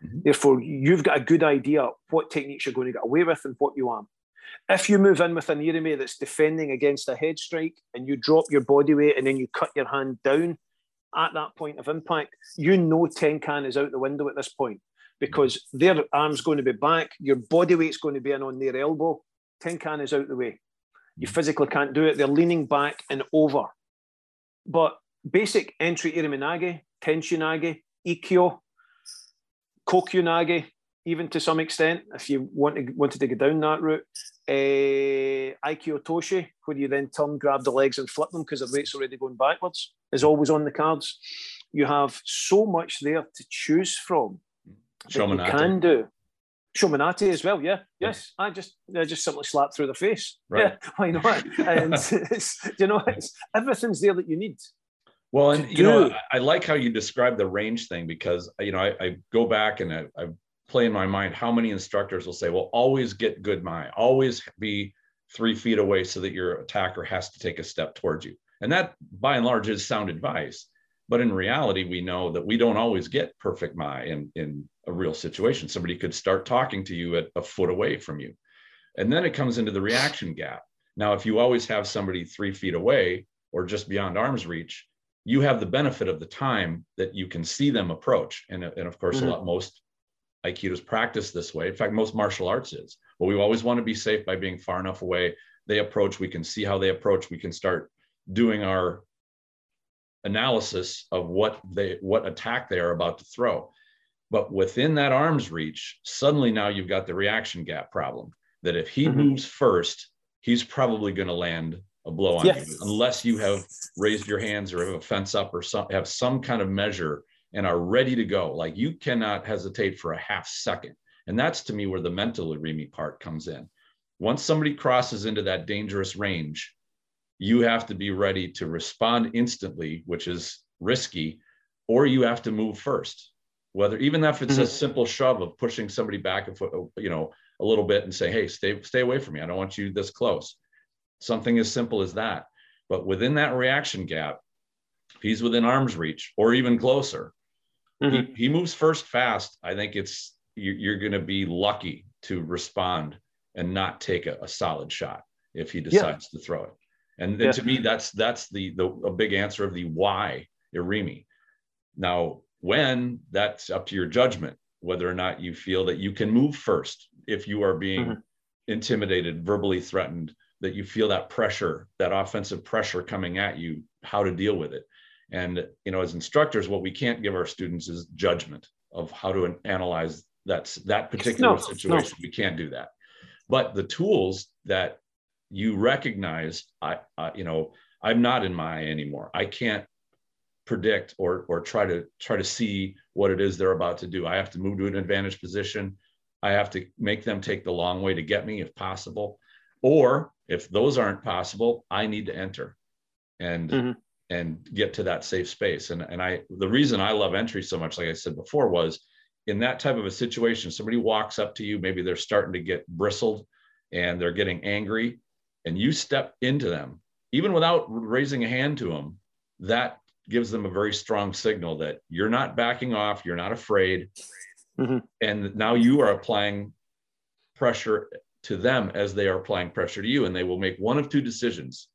Mm-hmm. Therefore, you've got a good idea what techniques you're going to get away with and what you aren't. If you move in with an irimi that's defending against a head strike and you drop your body weight and then you cut your hand down at that point of impact, you know Tenkan is out the window at this point because their arm's going to be back, your body weight's going to be in on their elbow. Tenkan is out the way. You mm. physically can't do it. They're leaning back and over. But basic entry iriminage, tenchinage, ikkyo, kokyunage, even to some extent, if you want to, wanted to go down that route. Uh, Aiki Otoshi, where you then turn, grab the legs and flip them because the weight's already going backwards, is always on the cards. You have so much there to choose from Shomenate. you can do. Shomenate as well, yeah. Yes, I just I just simply slap through the face. Right. Yeah, *laughs* why not? and *laughs* it's, you know, it's everything's there that you need. Well, and you know, I, I, like how you describe the range thing because you know I, I go back and I, I, play in maai mind how many instructors will say, "Well, always get good my, always be three feet away so that your attacker has to take a step towards you," and that, by and large, is sound advice. But in reality, we know that we don't always get perfect maai in in a real situation. Somebody could start talking to you at a foot away from you. And then it comes into the reaction gap. Now, if you always have somebody three feet away or just beyond arm's reach, you have the benefit of the time that you can see them approach. And, and of course, mm-hmm. a lot most Aikido's practice this way. In fact, most martial arts is. But we always want to be safe by being far enough away. They approach, we can see how they approach, we can start doing our analysis of what they what attack they are about to throw. But within that arm's reach, suddenly now you've got the reaction gap problem that if he mm-hmm. moves first, he's probably going to land a blow on yes. you unless you have raised your hands or have a fence up or some, have some kind of measure and are ready to go. Like you cannot hesitate for a half second. And that's to me where the mental irimi part comes in. Once somebody crosses into that dangerous range, you have to be ready to respond instantly, which is risky, or you have to move first whether even if it's mm-hmm. a simple shove of pushing somebody back a foot, you know, a little bit and say, hey, stay, stay away from me. I don't want you this close. Something as simple as that. But within that reaction gap, if he's within arm's reach or even closer, mm-hmm. he, he moves first fast. I think it's you, you're going to be lucky to respond and not take a, a solid shot if he decides yeah. to throw it. And, yeah. to me, that's that's the the a big answer of the why Irimi. Now, when that's up to your judgment, whether or not you feel that you can move first if you are being mm-hmm. intimidated, verbally threatened, that you feel that pressure, that offensive pressure coming at you, how to deal with it. And you know, as instructors, what we can't give our students is judgment of how to analyze that's that particular no, situation. No. We can't do that. but the tools that you recognize, I, I you know, I'm not in my anymore. I can't predict or or try to try to see what it is they're about to do. I have to move to an advantage position. I have to make them take the long way to get me if possible. Or if those aren't possible, I need to enter and mm-hmm. and get to that safe space. And and I the reason I love entry so much, like I said before, was in that type of a situation, somebody walks up to you, maybe they're starting to get bristled and they're getting angry, and you step into them, even without raising a hand to them, that gives them a very strong signal that you're not backing off, you're not afraid. Mm-hmm. And now you are applying pressure to them as they are applying pressure to you. And they will make one of two decisions.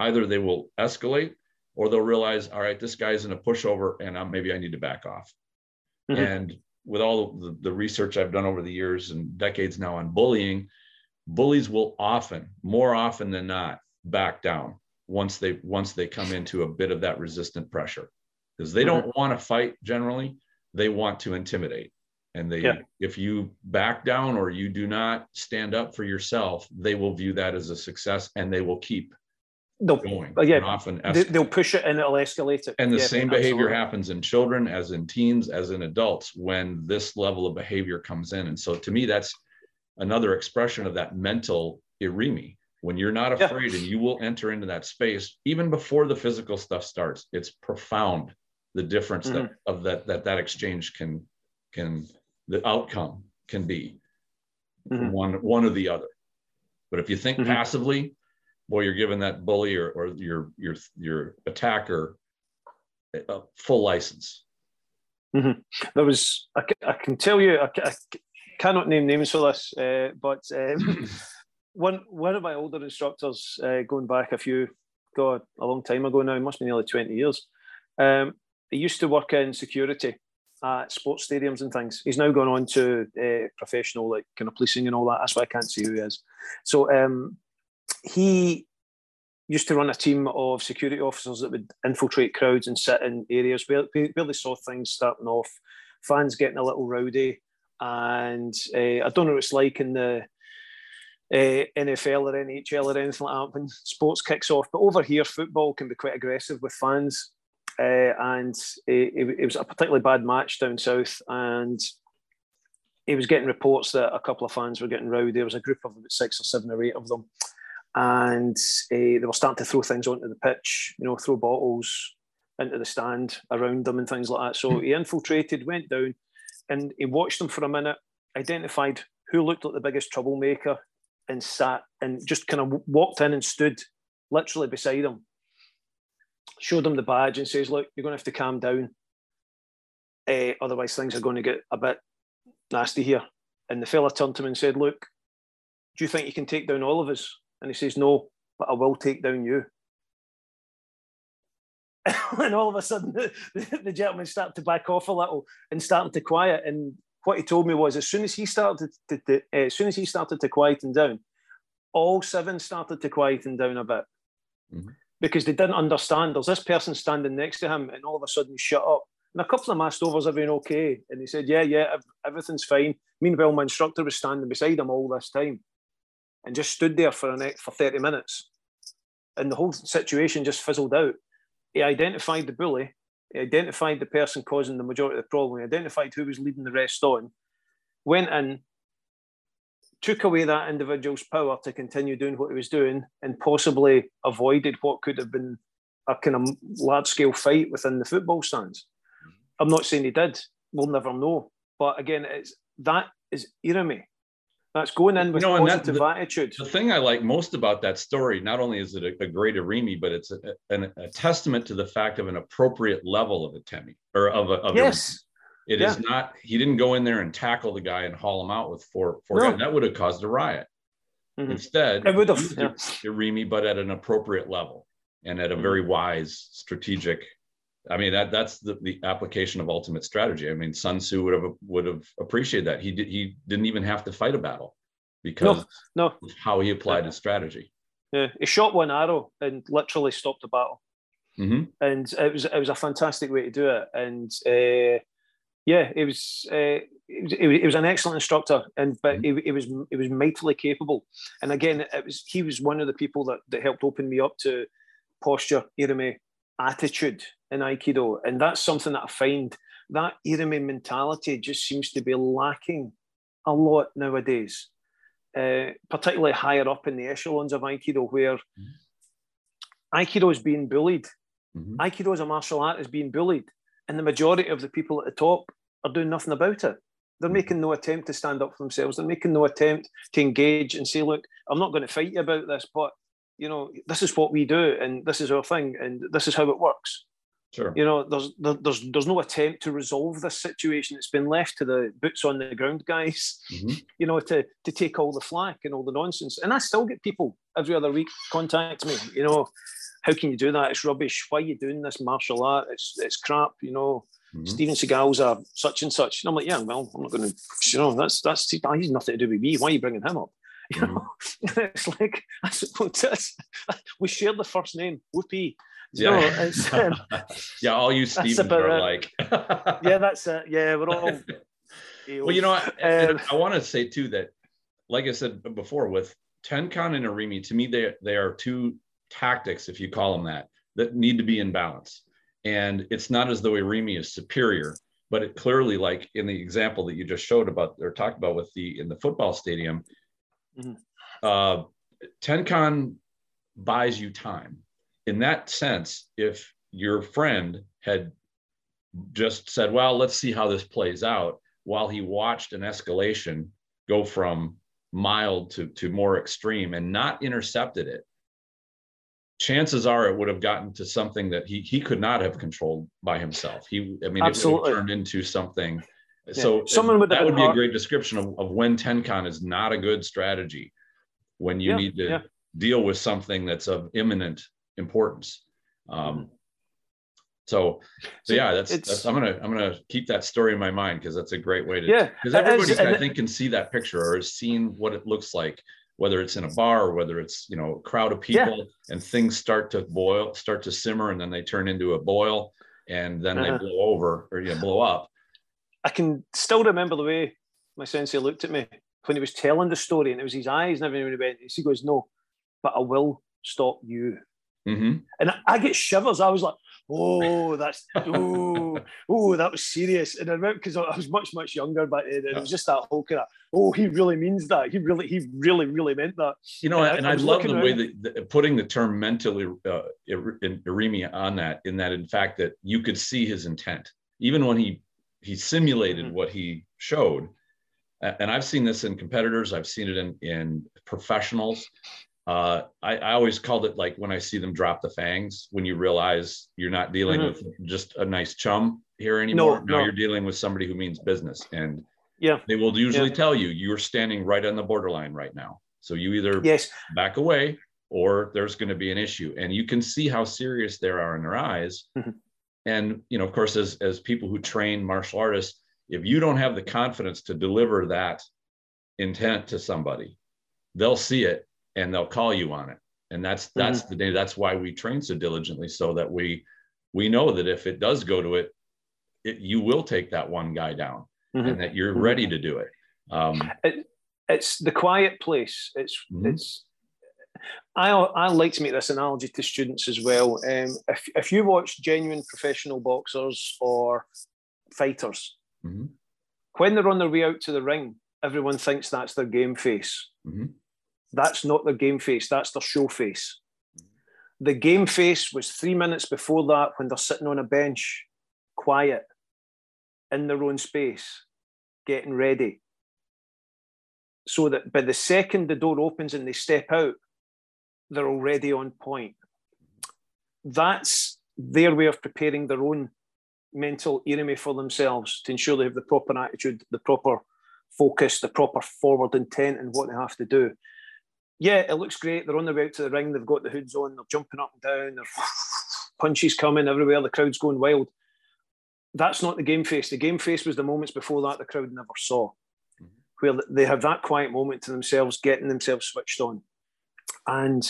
Either they will escalate or they'll realize, all right, this guy's in a pushover and I'm, maybe I need to back off. Mm-hmm. And with all the, the research I've done over the years and decades now on bullying, bullies will often, more often than not, back down once they once they come into a bit of that resistant pressure. Because they don't mm-hmm. want to fight generally they want to intimidate. And they yeah. if you back down or you do not stand up for yourself they will view that as a success and they will keep they'll, going yeah often they, will push it and it'll escalate it. And the yeah, same behavior happens in children as in teens as in adults when this level of behavior comes in. And so to me that's another expression of that mental irimi when you're not afraid yeah. and you will enter into that space even before the physical stuff starts it's profound the difference mm-hmm. that of that that that exchange can can the outcome can be mm-hmm. one one or the other but if you think mm-hmm. passively boy you're giving that bully or, or your your your attacker a full license mm-hmm. there was I, I, can tell you I, I cannot name names for this uh, but um, *laughs* one one of my older instructors uh, going back a few god a long time ago now must be nearly 20 years um, he used to work in security at sports stadiums and things. He's now gone on to uh, professional like kind of policing and all that. That's why i can't see who he is. So um, he used to run a team of security officers that would infiltrate crowds and sit in areas where, where they saw things starting off fans getting a little rowdy and uh, i don't know what it's like in the uh, NFL or NHL or anything like that when sports kicks off. But over here, football can be quite aggressive with fans. Uh, and it, it, was a particularly bad match down south. And he was getting reports that a couple of fans were getting rowdy. There was a group of about six or seven or eight of them. And they were starting to throw things onto the pitch, you know, throw bottles into the stand around them and things like that. So he infiltrated, went down, and he watched them for a minute, identified who looked like the biggest troublemaker and sat and just kind of walked in and stood literally beside him, showed him the badge and says, Look, you're going to have to calm down. Uh, otherwise, things are going to get a bit nasty here. And the fella turned to him and said, Look, do you think you can take down all of us? And he says, No, but I will take down you. *laughs* and all of a sudden, *laughs* the, the, gentleman started to back off a little and started to quiet. And what he told me was as soon as he started to, to uh, as soon as he started to quieten down, all seven started to quieten down a bit mm-hmm. because they didn't understand. There's this person standing next to him, and all of a sudden, shut up. And a couple of them asked over, "Is everything okay?" And he said, "Yeah, yeah, everything's fine." Meanwhile, my instructor was standing beside him all this time, and just stood there for a for thirty minutes, and the whole situation just fizzled out. He identified the bully, he identified the person causing the majority of the problem. He identified who was leading the rest on. Went in, took away that individual's power to continue doing what he was doing, and possibly avoided what could have been a kind of large scale fight within the football stands. Mm-hmm. I'm not saying he did. We'll never know. But again, it's that is me. That's going in with you know, positive that, the, attitude. The thing I like most about that story, not only is it a, a great Irimi, but it's a, a, a, testament to the fact of an appropriate level of Atemi or of a of yes. It yeah. is not. He didn't go in there and tackle the guy and haul him out with four four no. guys. That would have caused a riot. Mm-hmm. Instead, it would have yeah. Irimi, but at an appropriate level and at a mm-hmm. very wise, strategic I mean that that's the, the application of ultimate strategy. I mean, Sun Tzu would have would have appreciated that. He did he didn't even have to fight a battle because no, no. how he applied his strategy. Yeah, he shot one arrow and literally stopped the battle. Mm-hmm. And it was it was a fantastic way to do it. And uh, Yeah, it was, uh, it was. It was an excellent instructor, and but mm-hmm. it, it was it was mightily capable. And again, it was he was one of the people that, that helped open me up to posture, irimi, attitude in Aikido, and that's something that I find that irimi mentality just seems to be lacking a lot nowadays, uh, particularly higher up in the echelons of Aikido, where mm-hmm. Aikido is being bullied. Mm-hmm. Aikido as a martial art is being bullied, and the majority of the people at the top are doing nothing about it. They're mm-hmm. making no attempt to stand up for themselves. They're making no attempt to engage and say, "Look, I'm not going to fight you about this, but you know, this is what we do, and this is our thing, and this is how it works." Sure. You know, there's there's there's no attempt to resolve this situation. It's been left to the boots on the ground guys, mm-hmm. *laughs* you know, to to take all the flack and all the nonsense. And I still get people every other week contact me. You know, how can you do that? It's rubbish. Why are you doing this martial art? It's it's crap. You know, mm-hmm. Steven Seagal's a such and such. And I'm like, yeah, well, I'm not going to. You know, that's that's he's nothing to do with me. Why are you bringing him up? You mm-hmm. *laughs* it's like I suppose we share the first name, Whoopi. Yeah. *laughs* um, yeah, all you Stevens are like. *laughs* yeah, that's it. Yeah, we're all. well, you know, I, um, I want to say too that, like I said before, with Tenkan and Irimi, to me, they they are two tactics, if you call them that, that need to be in balance. And it's not as though Irimi is superior, but it clearly, like in the example that you just showed about or talked about with the in the football stadium, mm-hmm. uh, Tenkan buys you time in that sense, if your friend had just said, well, let's see how this plays out, while he watched an escalation go from mild to, to more extreme and not intercepted it, chances are it would have gotten to something that he, he could not have controlled by himself. He, I mean, Absolutely. it would have turned into something. Yeah. So someone would that would be a great description of, of when Tenkan is not a good strategy, when you yeah, need to yeah. deal with something that's of imminent importance. Um, mm-hmm. so, so yeah, that's, that's, I'm gonna I'm gonna keep that story in my mind because that's a great way to yeah because everybody I think can see that picture or has seen what it looks like whether it's in a bar or whether it's you know a crowd of people yeah. and things start to boil start to simmer and then they turn into a boil and then uh-huh. they blow over or you know, blow up. I can still remember the way my sensei looked at me when he was telling the story and it was his eyes and everything went. He goes, "No, but I will stop you." Mm-hmm. And I, get shivers. I was like, oh, that's oh, oh, that was serious. And I remember because I was much, much younger back then, and it was just that whole kind of, oh, he really means that. He really, he really, really meant that. You know, and, and I, I love the way that the, putting the term mentally uh, irimi on that, in that, in fact, that you could see his intent, even when he he simulated mm-hmm. what he showed. And I've seen this in competitors. I've seen it in in professionals uh, I, I, always called it like when I see them drop the fangs, when you realize you're not dealing mm-hmm. with just a nice chum here anymore. No, now no. you're dealing with somebody who means business. And yeah, they will usually yeah. tell you you're standing right on the borderline right now. So you either yes. back away or there's going to be an issue. And you can see how serious they are in their eyes. Mm-hmm. And, you know, of course, as, as people who train martial artists, if you don't have the confidence to deliver that intent to somebody, they'll see it and they'll call you on it and that's that's mm-hmm. the day that's why we train so diligently so that we we know that if it does go to it, it you will take that one guy down mm-hmm. and that you're mm-hmm. ready to do it um it, it's the quiet place it's mm-hmm. it's I, I like to make this analogy to students as well. Um, if, if you watch genuine professional boxers or fighters, mm-hmm. when they're on their way out to the ring, everyone thinks that's their game face. Mm-hmm. That's not their game face, that's their show face. The game face was three minutes before that when they're sitting on a bench, quiet, in their own space, getting ready. So that by the second the door opens and they step out, they're already on point. That's their way of preparing their own mental irimi for themselves to ensure they have the proper attitude, the proper focus, the proper forward intent and what they have to do yeah, it looks great. They're on their way out to the ring. They've got the hoods on. They're jumping up and down. There's *laughs* punches coming everywhere. The crowd's going wild. That's not the game face. The game face was the moments before that the crowd never saw, mm-hmm. where they have that quiet moment to themselves, getting themselves switched on. And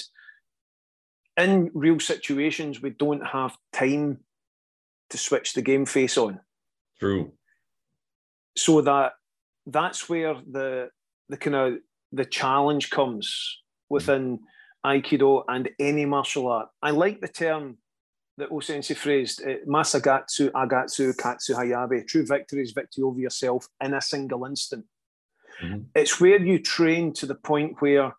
in real situations, we don't have time to switch the game face on. True. so that that's where the the kind of the challenge comes within Aikido and any martial art. I like the term that Osensei phrased, uh, Masakatsu, Agatsu, Katsu Hayabi. True victory is victory over yourself in a single instant. Mm-hmm. It's where you train to the point where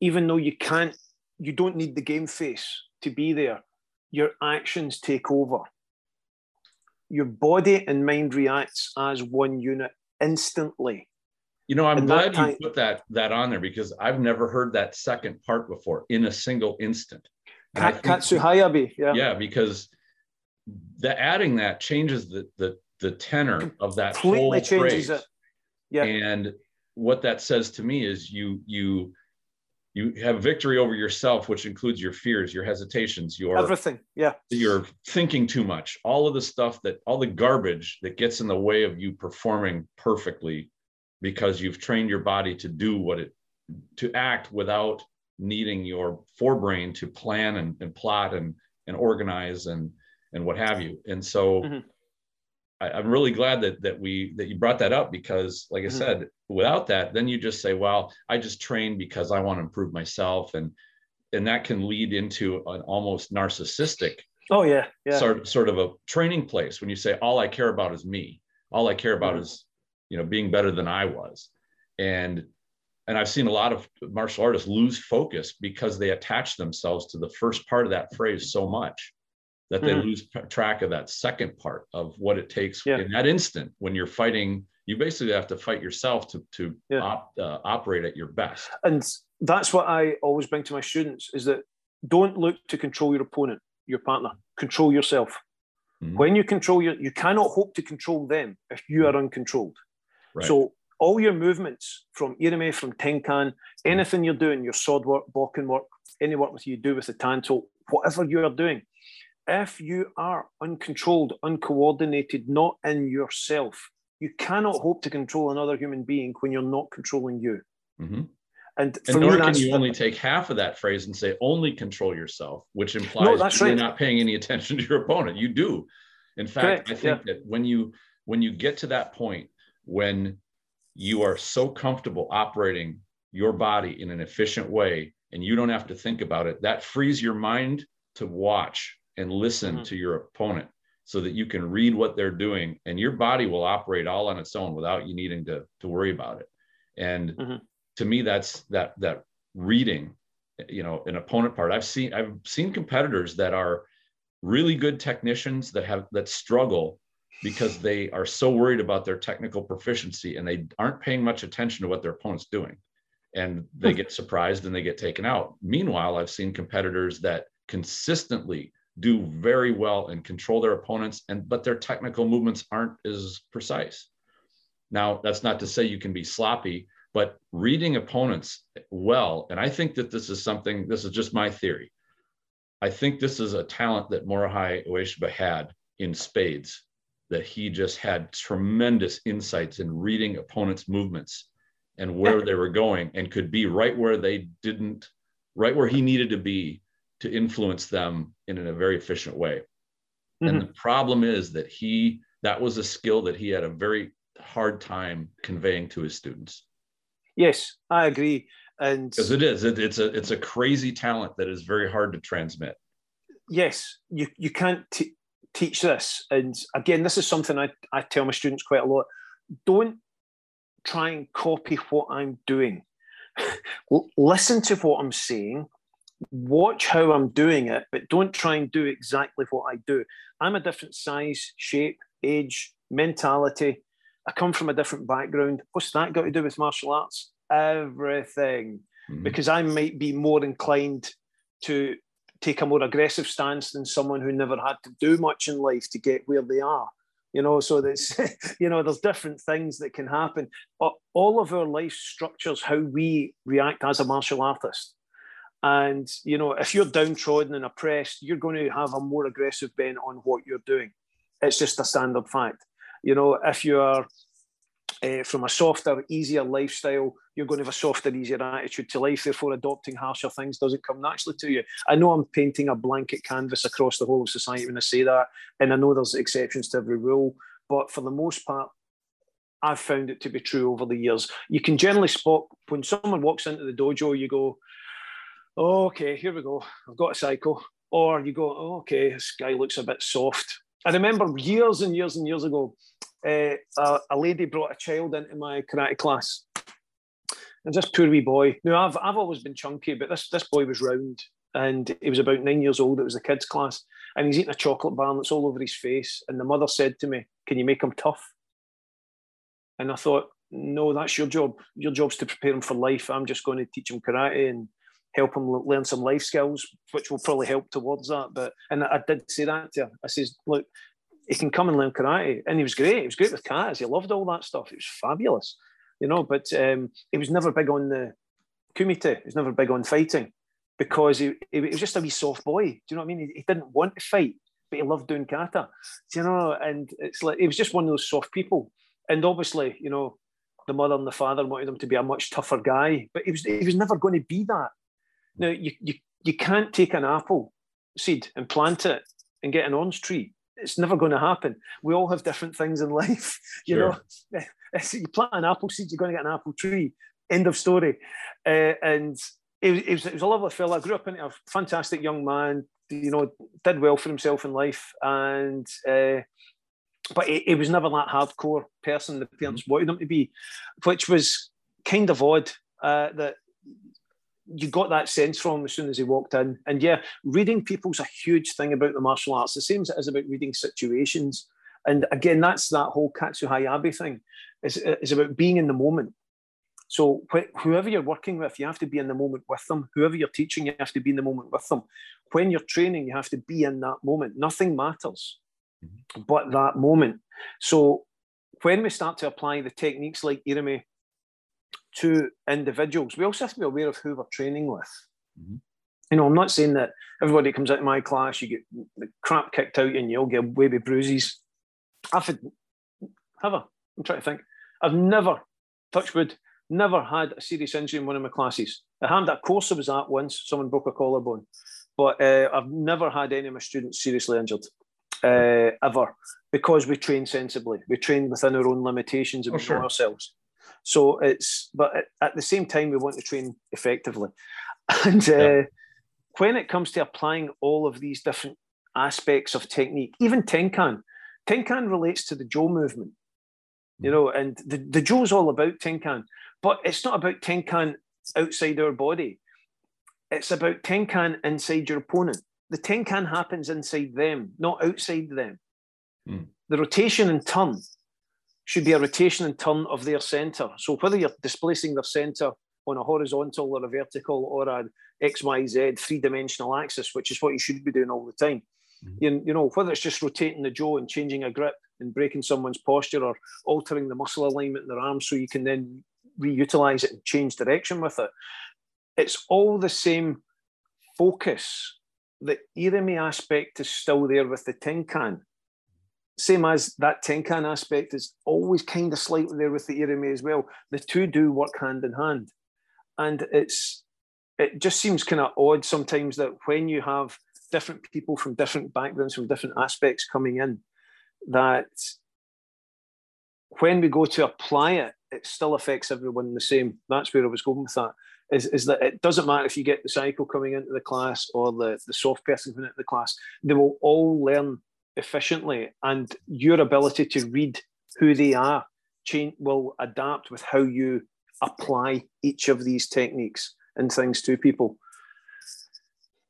even though you can't, you don't need the game face to be there, your actions take over. Your body and mind reacts as one unit instantly. You know, I'm and glad you put that that on there because I've never heard that second part before in a single instant. Katsu Hayabi, yeah. Yeah, because the adding that changes the the the tenor of that Completely whole changes phrase. it. Yeah. And what that says to me is you you you have victory over yourself, which includes your fears, your hesitations, your everything. Yeah. You're thinking too much. All of the stuff that all the garbage that gets in the way of you performing perfectly because you've trained your body to do what it to act without needing your forebrain to plan and, and plot and and organize and and what have you. And so mm-hmm. I, am really glad that that we that you brought that up because, like I mm-hmm. said, without that, then you just say, "Well, I just train because I want to improve myself," and and that can lead into an almost narcissistic. Oh yeah, yeah. Sort sort of a training place when you say, "All I care about is me. All I care about mm-hmm. is you know being better than I was," and and I've seen a lot of martial artists lose focus because they attach themselves to the first part of that phrase so much that they mm-hmm. lose track of that second part of what it takes yeah. in that instant when you're fighting you basically have to fight yourself to to yeah. op, uh, operate at your best and that's what i always bring to my students is that don't look to control your opponent your partner control yourself mm-hmm. when you control your you cannot hope to control them if you are uncontrolled right. so all your movements from irimi from tenkan anything you're doing your sword work bokken work any work that you do with the tanto whatever you are doing if you are uncontrolled, uncoordinated, not in yourself, you cannot hope to control another human being when you're not controlling you. Mm-hmm. And, and nor can you only take half of that phrase and say only control yourself, which implies no, you're right. not paying any attention to your opponent. You do. In fact, Correct. I think yeah. that when you when you get to that point when you are so comfortable operating your body in an efficient way and you don't have to think about it, that frees your mind to watch and listen mm-hmm. to your opponent so that you can read what they're doing and your body will operate all on its own without you needing to, to worry about it and mm-hmm. to me that's that that reading you know an opponent part i've seen i've seen competitors that are really good technicians that have that struggle because they are so worried about their technical proficiency and they aren't paying much attention to what their opponent's doing and they hmm. get surprised and they get taken out meanwhile i've seen competitors that consistently do very well and control their opponents and but their technical movements aren't as precise. Now that's not to say you can be sloppy but reading opponents well and i think that this is something this is just my theory. I think this is a talent that morihei ueshiba had in spades that he just had tremendous insights in reading opponents movements and where they were going and could be right where they didn't right where he needed to be to influence them in in a very efficient way. Mm-hmm. And the problem is that he that was a skill that he had a very hard time conveying to his students. Yes, I agree. And because it is, it, it's a it's a crazy talent that is very hard to transmit. Yes, you you can't t- teach this. And again, this is something I, I tell my students quite a lot. Don't try and copy what I'm doing. *laughs* Listen to what I'm saying watch how I'm doing it, but don't try and do exactly what I do. I'm a different size, shape, age, mentality. I come from a different background. What's that got to do with martial arts? Everything. Mm-hmm. Because I might be more inclined to take a more aggressive stance than someone who never had to do much in life to get where they are. You know, so that's, *laughs* you know, there's different things that can happen. All of our life structures how we react as a martial artist. And you know, if you're downtrodden and oppressed, you're going to have a more aggressive bent on what you're doing. It's just a standard fact. You know, if you're uh, from a softer, easier lifestyle, you're going to have a softer, easier attitude to life. Therefore, adopting harsher things doesn't come naturally to you. I know I'm painting a blanket canvas across the whole of society when I say that, and I know there's exceptions to every rule. But for the most part, I've found it to be true over the years. You can generally spot when someone walks into the dojo, you go, okay, here we go. I've got a cycle. Or you go, oh, okay, this guy looks a bit soft. I remember years and years and years ago, uh, a, a, lady brought a child into my karate class. And this poor wee boy. Now, I've, I've always been chunky, but this, this boy was round and he was about nine years old. It was the kids' class. And he's eating a chocolate bar and it's all over his face. And the mother said to me, Can you make him tough? And I thought, no, that's your job. Your job's to prepare him for life. I'm just going to teach him karate and help him learn some life skills, which will probably help towards that. But and I did say that to her. I says, look, he can come and learn karate, and he was great. He was great with cats. He loved all that stuff. It was fabulous, you know. But um, he was never big on the kumite. He was never big on fighting because he, he was just a wee soft boy. Do you know what I mean? He, he didn't want to fight, but he loved doing kata. Do you know? And it's like he was just one of those soft people. And obviously, you know, the mother and the father wanted him to be a much tougher guy, but he was he was never going to be that. Now you you you can't take an apple seed and plant it and get an orange tree. It's never going to happen. We all have different things in *laughs* life, you sure. know. *laughs* you plant an apple seed, you're going to get an apple tree. End of story. Uh, and it was, it was, it was a lovely fella. I grew up into a fantastic young man. You know, did well for himself in life, and uh, but he, he, was never that hardcore person the parents mm-hmm. wanted him to be, which was kind of odd. Uh, that you got that sense from as soon as he walked in. And yeah, reading people's a huge thing about the martial arts, the same as it is about reading situations. And again, that's that whole Katsu Hayabi thing. It's, it's about being in the moment. So wh- whoever you're working with, you have to be in the moment with them. Whoever you're teaching, you have to be in the moment with them. When you're training, you have to be in that moment. Nothing matters mm-hmm. but that moment. So when we start to apply the techniques like Irimi to individuals, we also have to be aware of who we're training with. Mm-hmm. You know, I'm not saying that everybody comes out of my class, you get the crap kicked out and you'll get baby bruises. I've had, have I? I'm trying to think. I've never, touch wood, never had a serious injury in one of my classes. I had that course I was at once, someone broke a collarbone, but uh, I've never had any of my students seriously injured uh, ever because we train sensibly. We train within our own limitations and oh, we sure. ourselves. So it's, but at the same time, we want to train effectively. *laughs* And uh, yeah. when it comes to applying all of these different aspects of technique, even Tenkan, Tenkan relates to the Jo movement, you mm. know, and the, the Jo's all about Tenkan, but it's not about Tenkan outside our body. It's about Tenkan inside your opponent. The Tenkan happens inside them, not outside them. Mm. The rotation and turn should be a rotation and turn of their center. So whether you're displacing their center on a horizontal or a vertical or an XYZ three dimensional axis, which is what you should be doing all the time. Mm-hmm. You, you know, whether it's just rotating the jaw and changing a grip and breaking someone's posture or altering the muscle alignment in their arms so you can then reutilize it and change direction with it. It's all the same focus. The Irimi aspect is still there with the Tenkan same as that Tenkan aspect is always kind of slightly there with the Irimi as well. The two do work hand in hand. And it's it just seems kind of odd sometimes that when you have different people from different backgrounds, from different aspects coming in, that when we go to apply it, it still affects everyone the same. That's where I was going with that. Is, is that it doesn't matter if you get the cycle coming into the class or the, the soft person coming into the class, they will all learn efficiently and your ability to read who they are change will adapt with how you apply each of these techniques and things to people.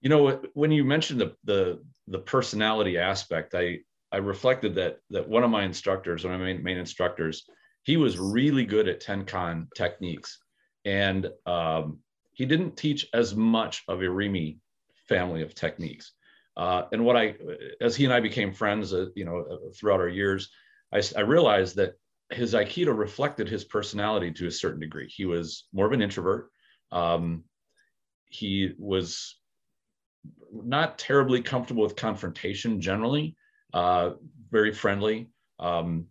You know when you mentioned the the, the personality aspect i i reflected that that one of my instructors one of my main, main instructors he was really good at tenkan techniques. And um, he didn't teach as much of irimi family of techniques uh, and what I, as he and I became friends, uh, you know, uh, throughout our years, I, I, realized that his Aikido reflected his personality to a certain degree. He was more of an introvert. Um, he was not terribly comfortable with confrontation generally, uh, very friendly. Um,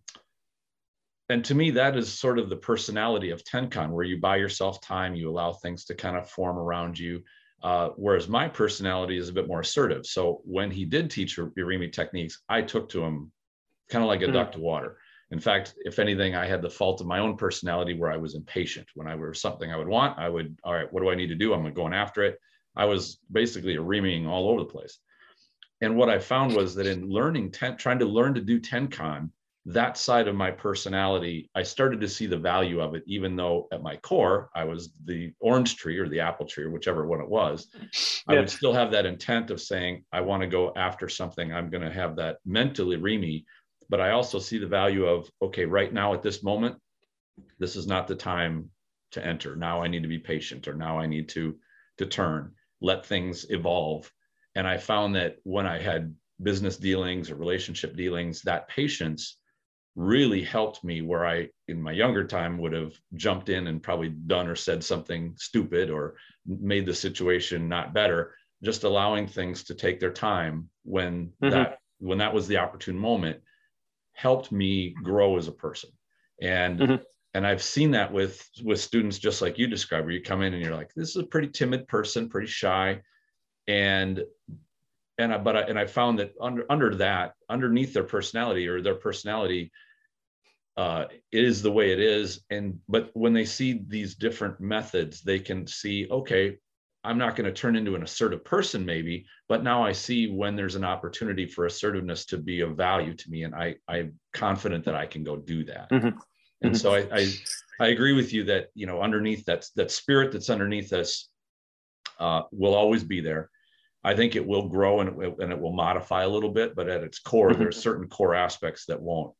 and to me, that is sort of the personality of Tenkan, where you buy yourself time, you allow things to kind of form around you. Uh, whereas my personality is a bit more assertive. So when he did teach Irimi techniques, I took to him kind of like a mm. duck to water. In fact, if anything, I had the fault of my own personality where I was impatient. When I were something I would want, I would, all right, what do I need to do? I'm going after it. I was basically reaming all over the place. And what I found was that in learning, ten, trying to learn to do Tenkan, that side of my personality, I started to see the value of it, even though at my core, I was the orange tree or the apple tree or whichever one it was. Yeah. I would still have that intent of saying, I want to go after something. I'm going to have that mental irimi. But I also see the value of, okay, right now at this moment, this is not the time to enter. Now I need to be patient or now I need to, to turn, let things evolve. And I found that when I had business dealings or relationship dealings, that patience really helped me where I, in my younger time, would have jumped in and probably done or said something stupid or made the situation not better. Just allowing things to take their time when mm-hmm. that when that was the opportune moment helped me grow as a person. And mm-hmm. and I've seen that with with students just like you described, where you come in and you're like, this is a pretty timid person, pretty shy, and and I, but I, and I found that under under that underneath their personality or their personality uh, is the way it is and but when they see these different methods they can see okay i'm not going to turn into an assertive person maybe but now i see when there's an opportunity for assertiveness to be of value to me and i i'm confident that i can go do that mm-hmm. and mm-hmm. so I, I, I agree with you that you know underneath that's that spirit that's underneath us uh, will always be there I think it will grow and it will, and it will modify a little bit, but at its core, mm-hmm. there's certain core aspects that won't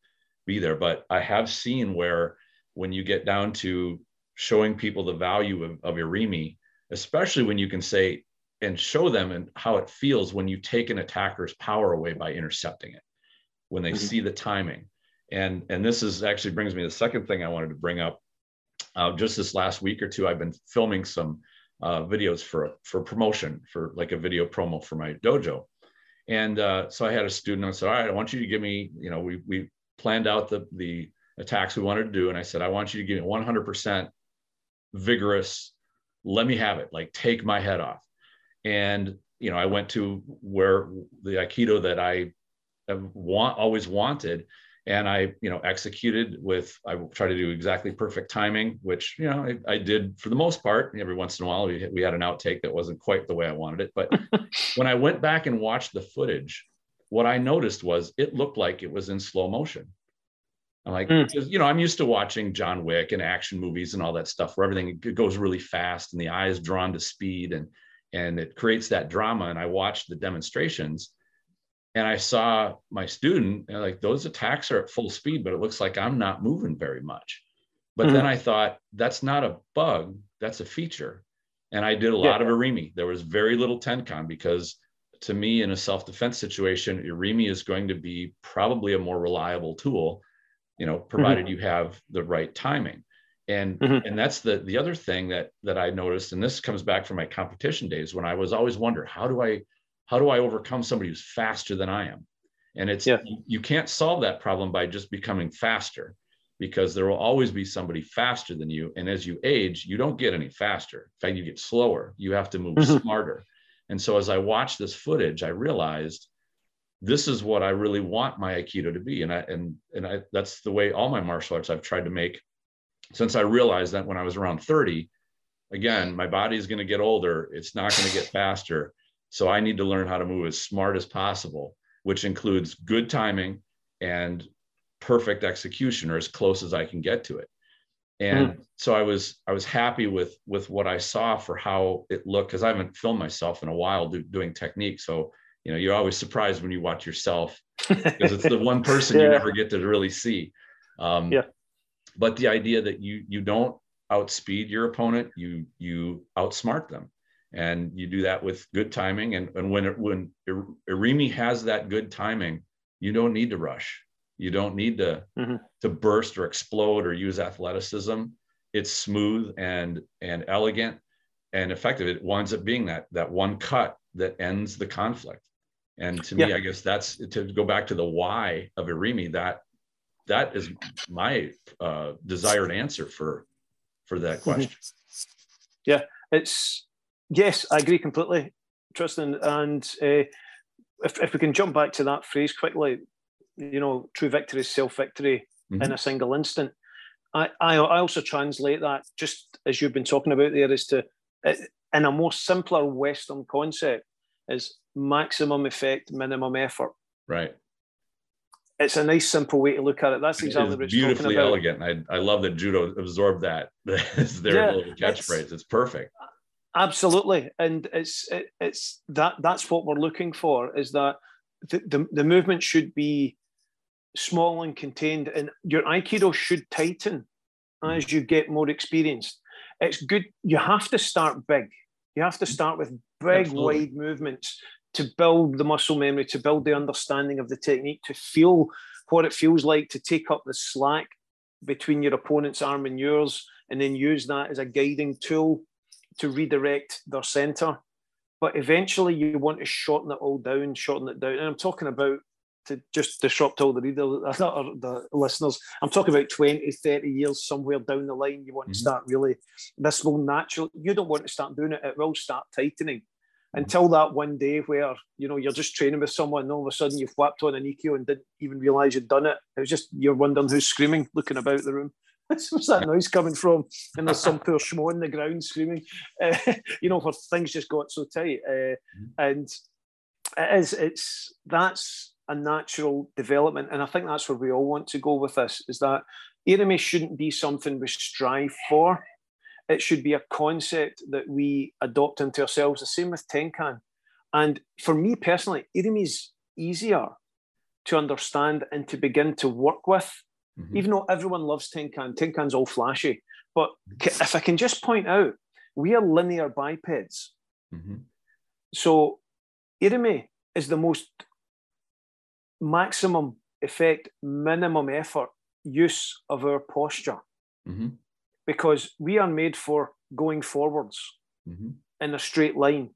be there. But I have seen where when you get down to showing people the value of, of Irimi, especially when you can say and show them and how it feels when you take an attacker's power away by intercepting it, when they mm-hmm. see the timing. And, and this is actually brings me to the second thing I wanted to bring up. Uh, just this last week or two, I've been filming some uh, videos for for promotion for like a video promo for my dojo. And uh, so I had a student. I said, "All right, I want you to give me. You know, we we planned out the the attacks we wanted to do, and I said, I want you to give me 100% vigorous. Let me have it. Like take my head off. And you know, I went to where the aikido that I want always wanted and I, you know, executed with, I tried to do exactly perfect timing, which, you know, I, I, did for the most part. Every once in a while, we, we had an outtake that wasn't quite the way I wanted it. But *laughs* when I went back and watched the footage, what I noticed was it looked like it was in slow motion. I'm like, mm. you know, I'm used to watching John Wick and action movies and all that stuff where everything goes really fast and the eye is drawn to speed and and it creates that drama. And I watched the demonstrations and I saw my student like those attacks are at full speed, but it looks like I'm not moving very much. But mm-hmm. then I thought that's not a bug, that's a feature. And I did a lot yeah. of Irimi. There was very little Tenkan because to me, in a self-defense situation, Irimi is going to be probably a more reliable tool, you know, provided mm-hmm. you have the right timing. And mm-hmm. and that's the the other thing that that I noticed, and this comes back from my competition days when I was always wonder how do I how do I overcome somebody who's faster than I am? And it's yeah. you can't solve that problem by just becoming faster because there will always be somebody faster than you. And as you age, you don't get any faster. In fact, you get slower. You have to move mm-hmm. smarter. And so as I watched this footage, I realized this is what I really want my Aikido to be. And I and and I that's the way all my martial arts I've tried to make since I realized that when I was around 30, again, my body is going to get older. It's not going to get faster. So I need to learn how to move as smart as possible, which includes good timing and perfect execution or as close as I can get to it. And mm. so I was I was happy with with what I saw for how it looked because I haven't filmed myself in a while do, doing technique. So you know you're always surprised when you watch yourself because it's the *laughs* one person yeah. you never get to really see. Um, yeah. But the idea that you you don't outspeed your opponent, you you outsmart them and you do that with good timing. And, and when it, when irimi has that good timing you don't need to rush. You don't need to mm-hmm. to burst or explode or use athleticism. It's smooth and and elegant and effective. It winds up being that that one cut that ends the conflict. And to me i guess that's to go back to the why of irimi that that is my uh, desired answer for for that *laughs* question. Yeah it's Yes, I agree completely, Tristan. And uh, if, if we can jump back to that phrase quickly, you know, true victory is self victory mm-hmm. in a single instant. I, I, I also translate that just as you've been talking about there is to in a more simpler Western concept is maximum effect, minimum effort. Right. It's a nice, simple way to look at it. That's exactly what it's beautifully elegant. I, I love that judo absorbed that *laughs* as their yeah, little catchphrase. It's, it's, perfect. Absolutely, and it's it, it's that that's what we're looking for. Is that the, the, the movement should be small and contained, and your aikido should tighten mm. as you get more experienced. It's good. You have to start big. You have to mm. start with big, Absolutely. wide movements to build the muscle memory, to build the understanding of the technique, to feel what it feels like to take up the slack between your opponent's arm and yours, and then use that as a guiding tool to redirect their center. But eventually, you want to shorten it all down, shorten it down. And I'm talking about to just disrupt all the readers, *laughs* the listeners. I'm talking about 20, 30 years somewhere down the line. You want mm-hmm. to start really, this will naturally, you don't want to start doing it, it will start tightening mm-hmm. until that one day where, you know, you're just training with someone and all of a sudden you've whacked on an ikkyo and didn't even realize you'd done it. It was just, you're wondering who's screaming, looking about the room. Where's that noise coming from? And there's some poor schmo on the ground screaming, *laughs* uh, you know, where things just got so tight. Uh, mm-hmm. And it is, it's, that's, a natural development. And I think that's where we all want to go with this is that Irimi shouldn't be something we strive for. It should be a concept that we adopt into ourselves. The same with Tenkan. And for me personally, Irimi is easier to understand and to begin to work with. Mm-hmm. Even though everyone loves Tenkan, Tenkan's all flashy. But if I can just point out, we are linear bipeds. Mm-hmm. So Irimi is the most maximum effect, minimum effort use of our posture. Mm-hmm. Because we are made for going forwards mm-hmm. in a straight line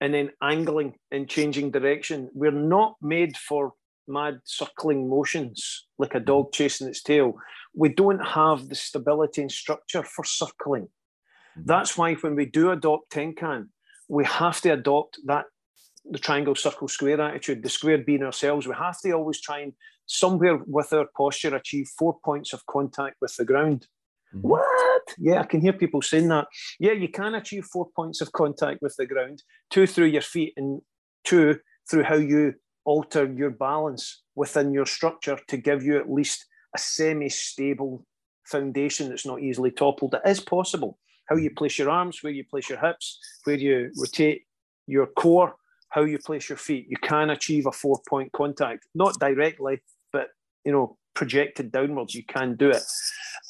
and then angling and changing direction. We're not made for mad circling motions like a dog mm-hmm. chasing its tail. We don't have the stability and structure for circling. Mm-hmm. That's why when we do adopt Tenkan, we have to adopt that the triangle, circle, square attitude, the square being ourselves, we have to always try and somewhere with our posture achieve four points of contact with the ground. Mm-hmm. What? Yeah, I can hear people saying that. Yeah, you can achieve four points of contact with the ground, two through your feet, and two through how you alter your balance within your structure to give you at least a semi stable foundation that's not easily toppled. It is possible. How you place your arms, where you place your hips, where you rotate your core, how you place your feet, you can achieve a four point contact, not directly, but you know, projected downwards, you can do it.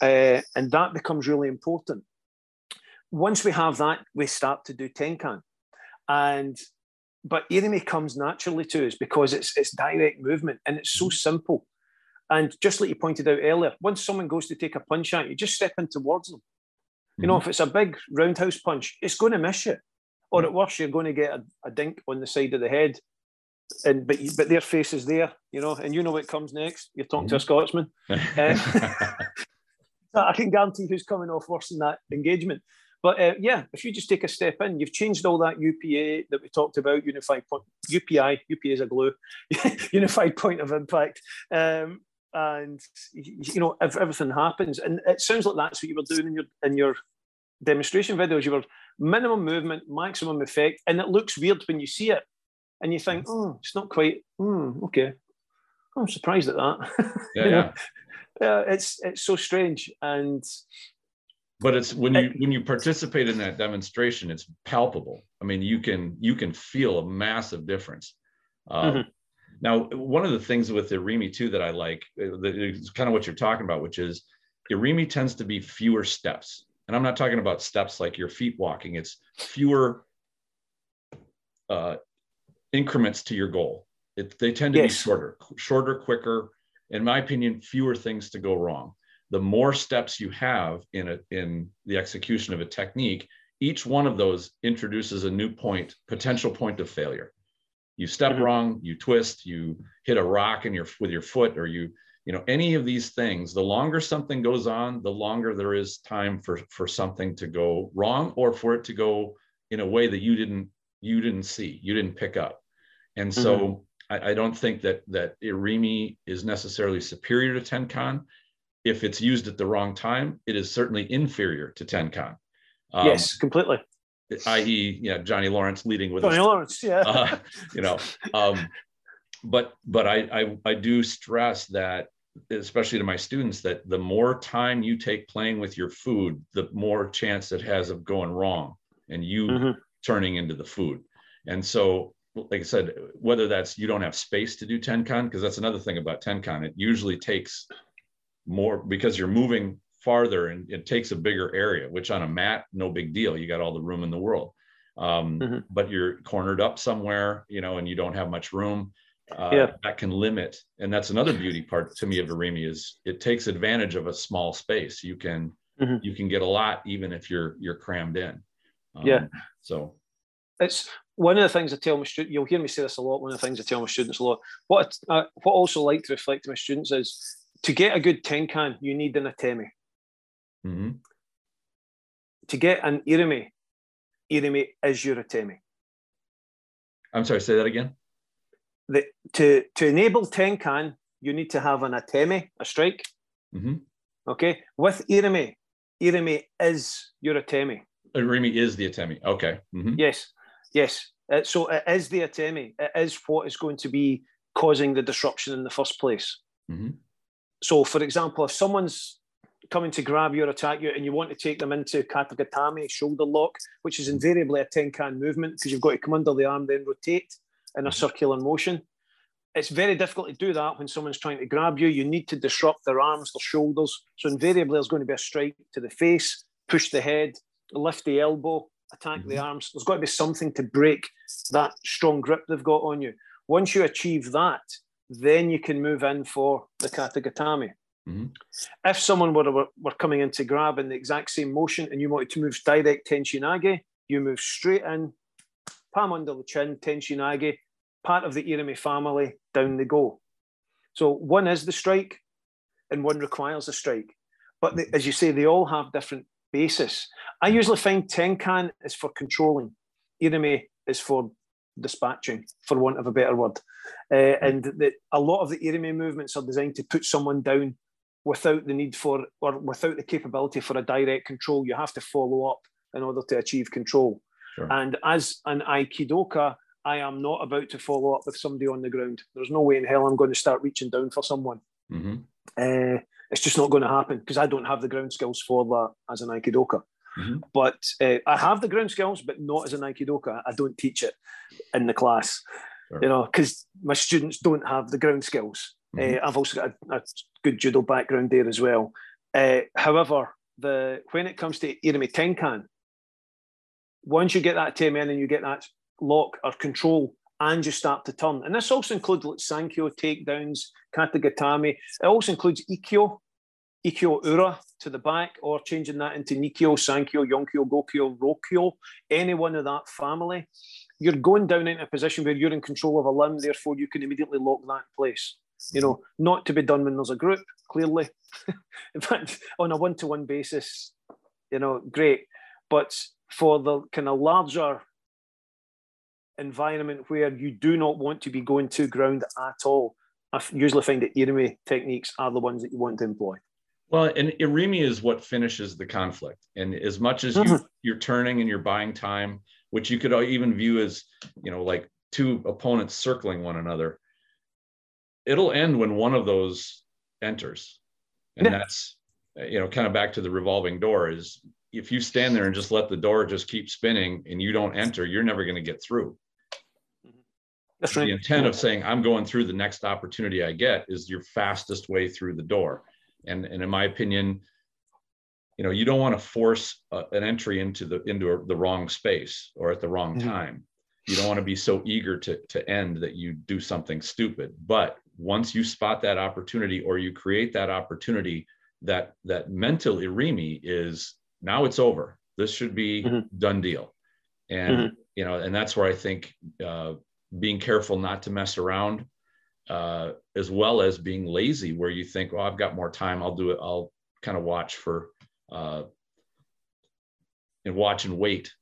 Uh, and that becomes really important. Once we have that, we start to do Tenkan. And but Irimi comes naturally to us because it's it's direct movement and it's so simple. And just like you pointed out earlier, once someone goes to take a punch at you, just step in towards them. You know, mm-hmm. if it's a big roundhouse punch, it's going to miss you or at worst, you're going to get a, a dink on the side of the head. And but but their face is there, you know, and you know what comes next. You're talking mm-hmm. to a Scotsman. *laughs* *laughs* uh, I can guarantee who's coming off worse in that engagement. But uh, yeah, if you just take a step in, you've changed all that UPA that we talked about, unified point, UPI, UPA is a glue, *laughs* unified point of impact. Um, and you know, if everything happens, and it sounds like that's what you were doing in your in your demonstration videos. You were minimum movement, maximum effect, and it looks weird when you see it, and you think, oh, it's not quite. Mm, okay, I'm surprised at that. *laughs* Yeah, yeah. yeah. *laughs* It's it's so strange, and but it's when you when you participate in that demonstration, it's palpable. I mean, you can you can feel a massive difference. Um, mm-hmm. Now, one of the things with the Irimi too that I like, uh, is kind of what you're talking about, which is Irimi tends to be fewer steps and I'm not talking about steps like your feet walking, it's fewer uh, increments to your goal. It, they tend to yes. be shorter, shorter, quicker. In my opinion, fewer things to go wrong. The more steps you have in a, in the execution of a technique, each one of those introduces a new point, potential point of failure. You step mm-hmm. wrong, you twist, you hit a rock in your with your foot, or you you know any of these things the longer something goes on the longer there is time for for something to go wrong or for it to go in a way that you didn't you didn't see you didn't pick up and so mm-hmm. I, I, don't think that that irimi is necessarily superior to tenkan if it's used at the wrong time, it is certainly inferior to Tenkan. Um, yes, completely. I.e., yeah, Johnny Lawrence leading with Johnny Lawrence, yeah. Uh, you know, um, but but I, I I do stress that especially to my students that the more time you take playing with your food the more chance it has of going wrong and you mm-hmm. turning into the food and so like i said whether that's you don't have space to do tenkan because that's another thing about tenkan it usually takes more because you're moving farther and it takes a bigger area which on a mat no big deal you got all the room in the world um, mm-hmm. but you're cornered up somewhere you know and you don't have much room uh, yeah. that can limit and that's another beauty part to me of irimi is it takes advantage of a small space you can mm-hmm. you can get a lot even if you're you're crammed in um, yeah so it's one of the things I tell my students, you'll hear me say this a lot. One of the things I tell my students a lot. What I, uh, what I also like to reflect to my students is to get a good tenkan, you need an atemi. Mm-hmm. To get an irimi, irimi is your atemi. I'm sorry, say that again the, to to enable Tenkan, you need to have an atemi, a strike. Mm-hmm. Okay, with Irimi, Irimi is your atemi. Irimi is the atemi. Okay. Mm-hmm. Yes, yes. Uh, so it is the atemi. It is what is going to be causing the disruption in the first place. Mm-hmm. So, for example, if someone's coming to grab you or attack you and you want to take them into katagatame, shoulder lock, which is invariably a tenkan movement because you've got to come under the arm, then rotate in a mm-hmm. circular motion. It's very difficult to do that when someone's trying to grab you. You need to disrupt their arms, their shoulders. So invariably, there's going to be a strike to the face, push the head, lift the elbow, attack mm-hmm. the arms. There's got to be something to break that strong grip they've got on you. Once you achieve that, then you can move in for the katagatame. Mm-hmm. If someone were, were, were coming in to grab in the exact same motion and you wanted to move direct tenchinage, you move straight in, palm under the chin, Tenchinage, part of the Irimi family, down they go. So one is the strike and one requires a strike. But the, as you say, they all have different basis. I usually find Tenkan is for controlling, Irimi is for dispatching, for want of a better word. Uh, and the, a lot of the Irimi movements are designed to put someone down without the need for or without the capability for a direct control. You have to follow up in order to achieve control. Sure. And as an Aikidoka, I am not about to follow up with somebody on the ground. There's no way in hell I'm going to start reaching down for someone. Mm-hmm. Uh, it's just not going to happen because I don't have the ground skills for that as an Aikidoka. Mm-hmm. But uh, I have the ground skills, but not as an Aikidoka. I don't teach it in the class, sure. you know, because my students don't have the ground skills. Mm-hmm. Uh, I've also got a, a, good judo background there as well. Uh, however, the when it comes to Irimi Tenkan, once you get that in and you get that lock or control and you start to turn, and this also includes like Sankyo takedowns, Katagatame. It also includes Ikkyo, Ikkyo Ura to the back, or changing that into Nikkyo, Sankyo, Yonkyo, Gokyo, Rokyo, any one of that family. You're going down into a position where you're in control of a limb, therefore you can immediately lock that place. You know, not to be done when there's a group, clearly. *laughs* in fact, on a one-to-one basis, you know, great. But for the kind of larger environment where you do not want to be going to ground at all, I usually find that Irimi techniques are the ones that you want to employ. Well, and Irimi is what finishes the conflict. And as much as mm-hmm. you, you're turning and you're buying time, which you could even view as, you know, like two opponents circling one another, it'll end when one of those enters. And yeah. that's, you know, kind of back to the revolving door is if you stand there and just let the door just keep spinning and you don't enter, you're never going to get through. That's right. The intent of saying I'm going through the next opportunity I get is your fastest way through the door. And, and in my opinion, you know, you don't want to force a, an entry into the into a, the wrong space or at the wrong mm-hmm. time. You don't want to be so eager to to end that you do something stupid. But once you spot that opportunity or you create that opportunity, that that mental irimi is now it's over. This should be mm-hmm. done deal. And mm-hmm. you know, and that's where I think uh, being careful not to mess around, uh, as well as being lazy, where you think, "Oh, I've got more time. I'll do it. I'll kind of watch for uh, and watch and wait."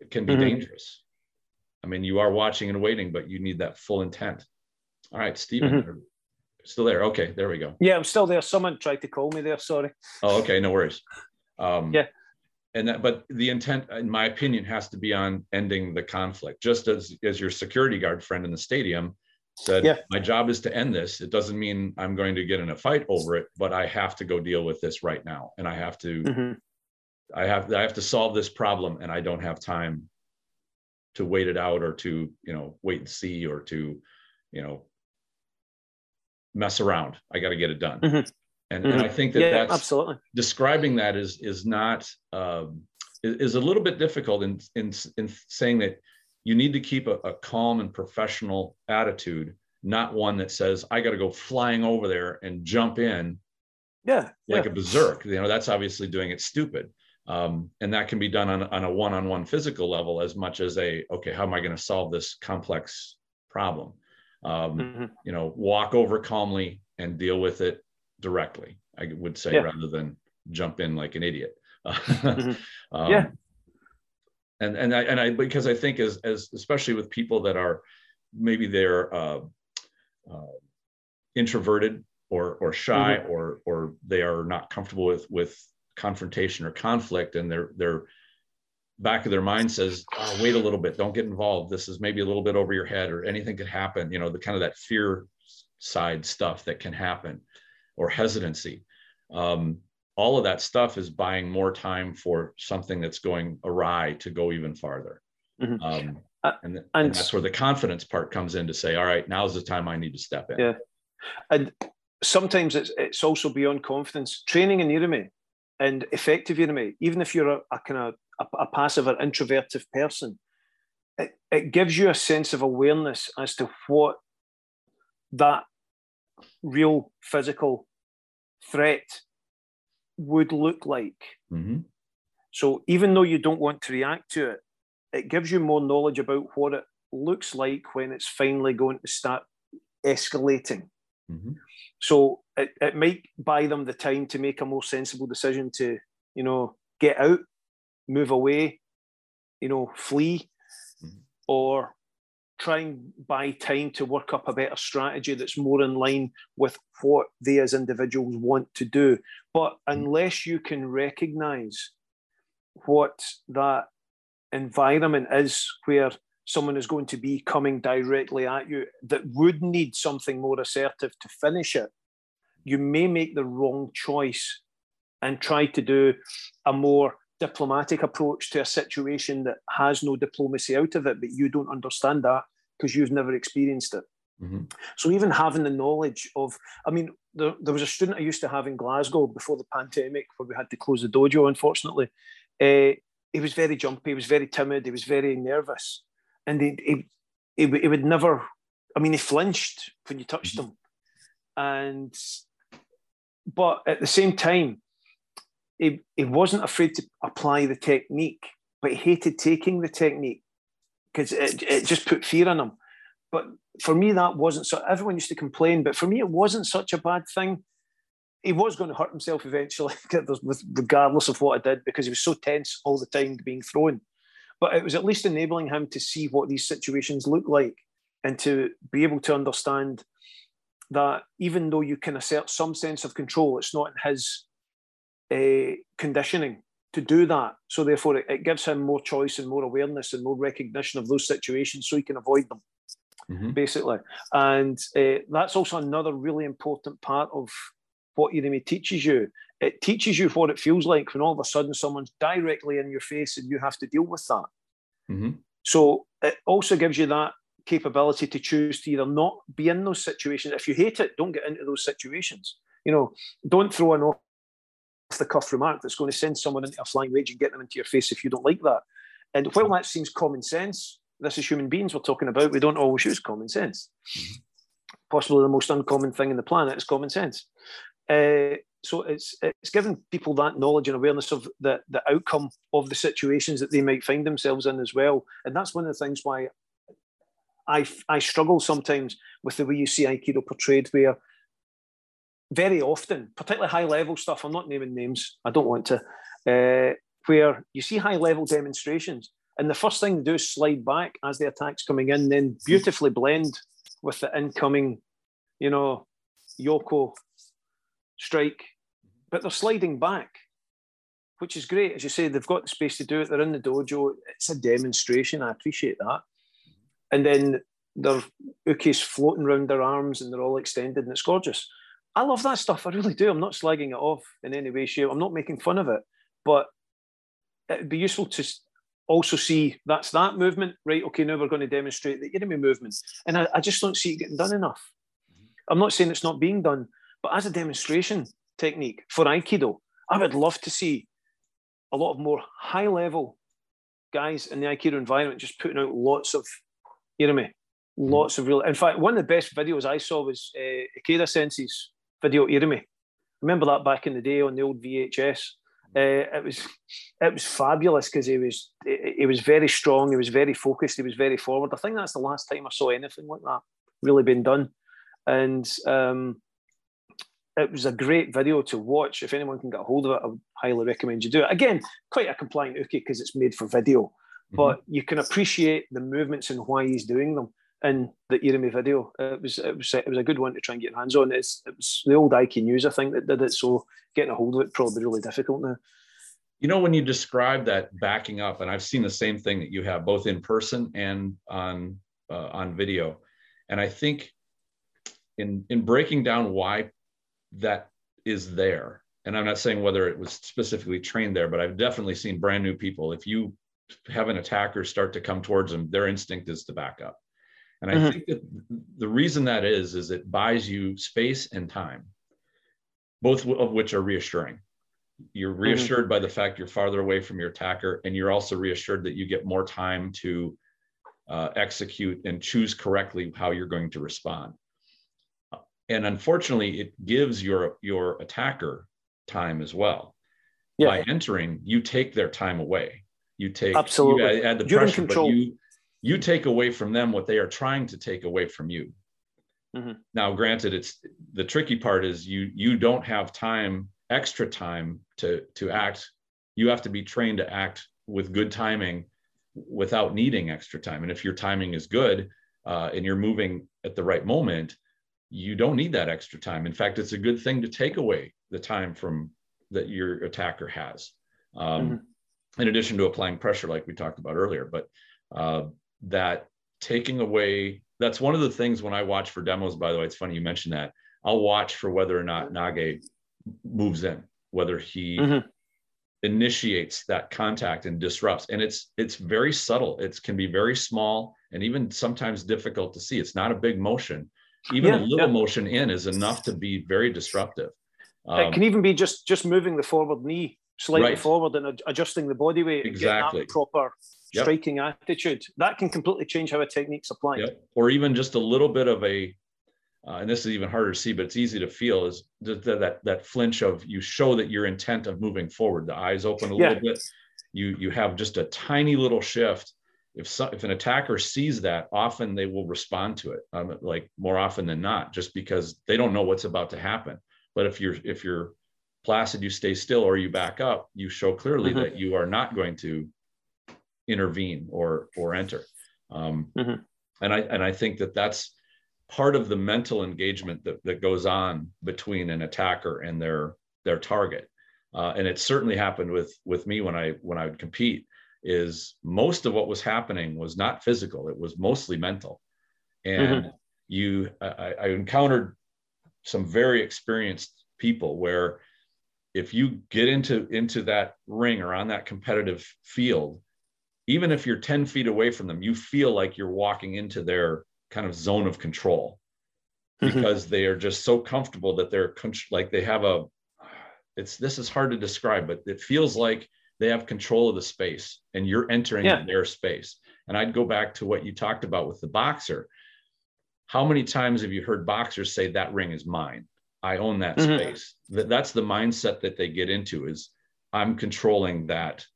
It can be mm-hmm. dangerous. I mean, you are watching and waiting, but you need that full intent. All right, Stephen. Mm-hmm. Still there? Okay, there we go. Yeah, I'm still there. Someone tried to call me there. Sorry. Oh, okay, no worries. Um, yeah. And that, but the intent, in my opinion, has to be on ending the conflict. Just as as your security guard friend in the stadium said, Yeah. my job is to end this. It doesn't mean I'm going to get in a fight over it, but I have to go deal with this right now, and I have to hmm I have I have to solve this problem, and I don't have time to wait it out or to you know wait and see or to you know mess around. I got to get it done. Mhm. And, and I think that Yeah, that's absolutely. describing that is is not um, is, is a little bit difficult in in in saying that you need to keep a, a calm and professional attitude, not one that says I got to go flying over there and jump in Yeah. like yeah. a berserk. You know, that's obviously doing it stupid. Um, and that can be done on, on a one-on-one physical level as much as a okay, how am I going to solve this complex problem? Um, Mhm. You know, walk over calmly and deal with it directly. I would say Yeah. rather than jump in like an idiot. *laughs* Mhm. um, Yeah. And and I and I because I think as as especially with people that are maybe they're uh, uh, introverted or or shy or or they are not comfortable with with confrontation or conflict and their their back of their mind says oh, wait a little bit don't get involved. This is maybe a little bit over your head or anything could happen you know the kind of that fear side stuff that can happen or hesitancy. Um, all of that stuff is buying more time for something that's going awry to go even farther Mhm. um, Uh, and, and and- that's where the confidence part comes in to say all right now's the time i need to step in Yeah. And sometimes it's it's also beyond confidence. Training in Irimi and effective Irimi, even if you're a, a kind of a, a passive or introverted person, it, it gives you a sense of awareness as to what that real physical threat would look like. Mhm. So even though you don't want to react to it, it gives you more knowledge about what it looks like when it's finally going to start escalating. Mhm. So it, it might buy them the time to make a more sensible decision to, you know, get out, move away, you know, flee, Mhm. or try and buy time to work up a better strategy that's more in line with what they as individuals want to do. But unless you can recognize what that environment is where someone is going to be coming directly at you that would need something more assertive to finish it, you may make the wrong choice and try to do a more diplomatic approach to a situation that has no diplomacy out of it, but you don't understand that because you've never experienced it. Mhm. So even having the knowledge of, I mean, there, there was a student I used to have in Glasgow before the pandemic where we had to close the dojo, unfortunately. Uh, he was very jumpy, he was very timid, he was very nervous. And he, he, he, would- he would never, I mean, he flinched when you touched him. And, but at the same time, he, he wasn't afraid to apply the technique, but he hated taking the technique because it, it just put fear in him. But for me, that wasn't so. Everyone used to complain, but for me, it wasn't such a bad thing. He was going to hurt himself eventually, *laughs* regardless of what I did, because he was so tense all the time being thrown. But it was at least enabling him to see what these situations look like and to be able to understand that even though you can assert some sense of control, it's not in his uh, conditioning to do that. So therefore, it, it gives him more choice and more awareness and more recognition of those situations, so he can avoid them Mhm. basically. And uh, that's also another really important part of what Irimi teaches you. It teaches you what it feels like when all of a sudden someone's directly in your face and you have to deal with that. Mhm. So it also gives you that capability to choose to either not be in those situations. If you hate it, don't get into those situations. You know, don't throw an off the cuff remark that's going to send someone into a flying rage and get them into your face if you don't like that. And while that seems common sense, this is human beings we're talking about. We don't always use common sense. Possibly the most uncommon thing in the planet is common sense. Uh, so it's it's giving people that knowledge and awareness of the the outcome of the situations that they might find themselves in as well. And that's one of the things why I I struggle sometimes with the way you see Aikido portrayed, where very often, particularly high level stuff, I'm not naming names, I don't want to, uh, where you see high level demonstrations, and the first thing they do is slide back as the attack's coming in, then beautifully blend with the incoming, you know, Yoko, strike, but they're sliding back, which is great. As you say, they've got the space to do it. They're in the dojo. It's a demonstration. I appreciate that. And then their ukes floating around their arms and they're all extended and it's gorgeous. I love that stuff. I really do. I'm not slagging it off in any way, shape. I'm not making fun of it, but it'd be useful to also see that's that movement, right? Okay, now we're going to demonstrate the Irimi movement. And I, I just don't see it getting done enough. I'm not saying it's not being done, but as a demonstration technique for Aikido, I would love to see a lot of more high level guys in the Aikido environment just putting out lots of, you know me, lots of real. In fact, one of the best videos I saw was uh, Ikeda Sensei's video Irimi. Remember that back in the day on the old VHS. Uh, it was it was fabulous because he was he was very strong. He was very focused. He was very forward. I think that's the last time I saw anything like that really been done and um, it was a great video to watch. If anyone can get a hold of it, I would highly recommend you do it. Again, quite a compliant uke because it's made for video, mm-hmm. but you can appreciate the movements and why he's doing them in the Irimi video. It was it was it was a good one to try and get your hands on. It's it was the old Aiki News I think that did it, so getting a hold of it probably really difficult now. You know, when you describe that backing up, and I've seen the same thing that you have both in person and on uh, on video, and I think in in breaking down why that is there and i'm not saying whether it was specifically trained there but i've definitely seen brand new people if you have an attacker start to come towards them their instinct is to back up and i mm-hmm. think that the reason that is is it buys you space and time both of which are reassuring you're mm-hmm. reassured mm-hmm. by the fact you're farther away from your attacker and you're also reassured that you get more time to uh, execute and choose correctly how you're going to respond and unfortunately it gives your your attacker time as well yeah. by entering you take their time away you take absolutely you add the You're pressure but you you take away from them what they are trying to take away from you mm-hmm. now granted it's the tricky part is you you don't have time extra time to to act you have to be trained to act with good timing without needing extra time and if your timing is good uh, and you're moving at the right moment you don't need that extra time. In fact, it's a good thing to take away the time from that your attacker has. Um, mm-hmm. In addition to applying pressure, like we talked about earlier, but uh, that taking away that's one of the things when I watch for demos. By the way, it's funny you mentioned that. I'll watch for whether or not Nage moves in, whether he mm-hmm. initiates that contact and disrupts. And it's it's very subtle. It can be very small and even sometimes difficult to see. It's not a big motion, even yeah, a little yeah. motion in is enough to be very disruptive. Um, it can even be just just moving the forward knee slightly right. forward and adjusting the body weight exactly proper yep. striking attitude that can completely change how a technique's applied yep. or even just a little bit of a uh, and this is even harder to see but it's easy to feel is that that, that flinch of you show that your intent of moving forward the eyes open a yeah. little bit you you have just a tiny little shift if so, if an attacker sees that, often they will respond to it, um, like more often than not, just because they don't know what's about to happen. But if you're if you're placid, you stay still or you back up, you show clearly mm-hmm. that you are not going to intervene or or enter. Um, mm-hmm. And I and I think that that's part of the mental engagement that, that goes on between an attacker and their their target. Uh, and it certainly happened with with me when I when I would compete is most of what was happening was not physical it was mostly mental and mm-hmm. you I, I, encountered some very experienced people where if you get into into that ring or on that competitive field even if you're 10 feet away from them you feel like you're walking into their kind of zone of control mm-hmm. because they are just so comfortable that they're like they have a it's this is hard to describe but it feels like they have control of the space and you're entering yeah. their space. And I'd go back to what you talked about with the boxer. How many times have you heard boxers say that ring is mine? I own that mm-hmm. space. That's the mindset that they get into is I'm controlling that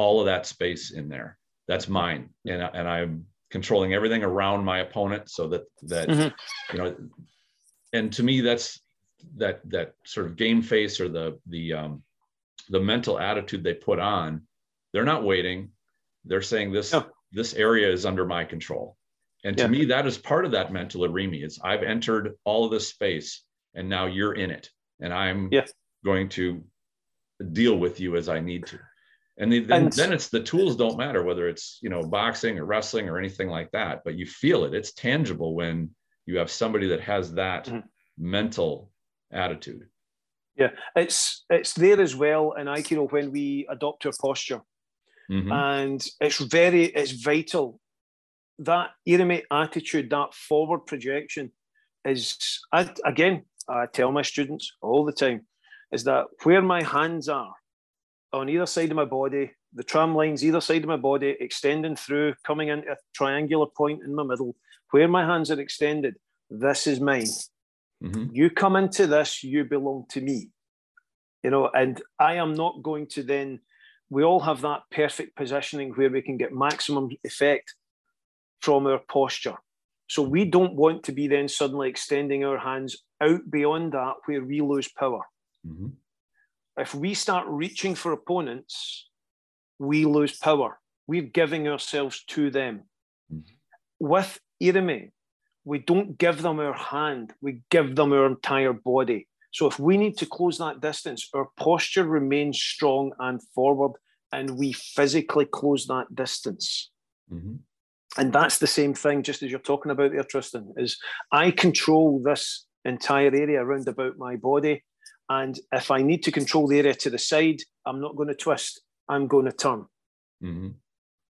all of that space in there. That's mine. And, and I'm controlling everything around my opponent so that that mm-hmm. you know and to me that's that that sort of game face or the the um the mental attitude they put on they're not waiting they're saying this this area is under my control and to yeah. me that is part of that mental irimi is i've entered all of this space and now you're in it and i'm yeah. going to deal with you as i need to and then, and then it's the tools don't matter whether it's you know boxing or wrestling or anything like that but you feel it it's tangible when you have somebody that has that mm-hmm. mental attitude yeah it's it's there as well in aikido when we adopt our posture mm-hmm. and it's very it's vital that irimi attitude that forward projection is I, again i tell my students all the time is that where my hands are on either side of my body, the tram lines either side of my body, extending through, coming into a triangular point in my middle, where my hands are extended, this is mine. Mm-hmm. You come into this, you belong to me. You know, and I am not going to then, we all have that perfect positioning where we can get maximum effect from our posture. So we don't want to be then suddenly extending our hands out beyond that where we lose power. Mm-hmm if we start reaching for opponents, we lose power. We're giving ourselves to them. Mm-hmm. With Irimi, we don't give them our hand, we give them our entire body. So if we need to close that distance, our posture remains strong and forward, and we physically close that distance. Mm-hmm. And that's the same thing, just as you're talking about there, Tristan, is I control this entire area around about my body and if I need to control the area to the side, I'm not going to twist. I'm going to turn. Mm-hmm.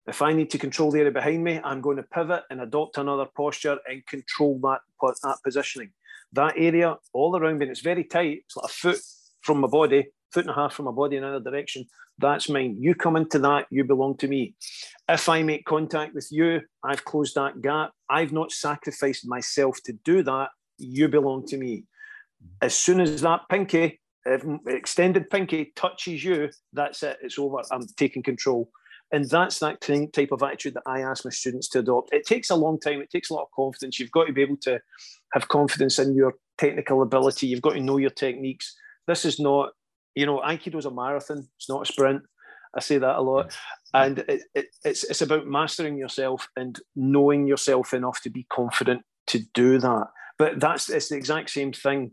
If I need to control the area behind me, I'm going to pivot and adopt another posture and control that, that positioning. That area all around me, and it's very tight. It's like a foot from my body, foot and a half from my body in another direction. That's mine. You come into that, you belong to me. If I make contact with you, I've closed that gap. I've not sacrificed myself to do that. You belong to me as soon as that pinky, extended pinky, touches you, that's it. It's over. I'm taking control. And that's that type of attitude that I ask my students to adopt. It takes a long time. It takes a lot of confidence. You've got to be able to have confidence in your technical ability. You've got to know your techniques. This is not, you know, Aikido is a marathon. It's not a sprint. I say that a lot. And it, it, it's, it's about mastering yourself and knowing yourself enough to be confident to do that. But that's it's the exact same thing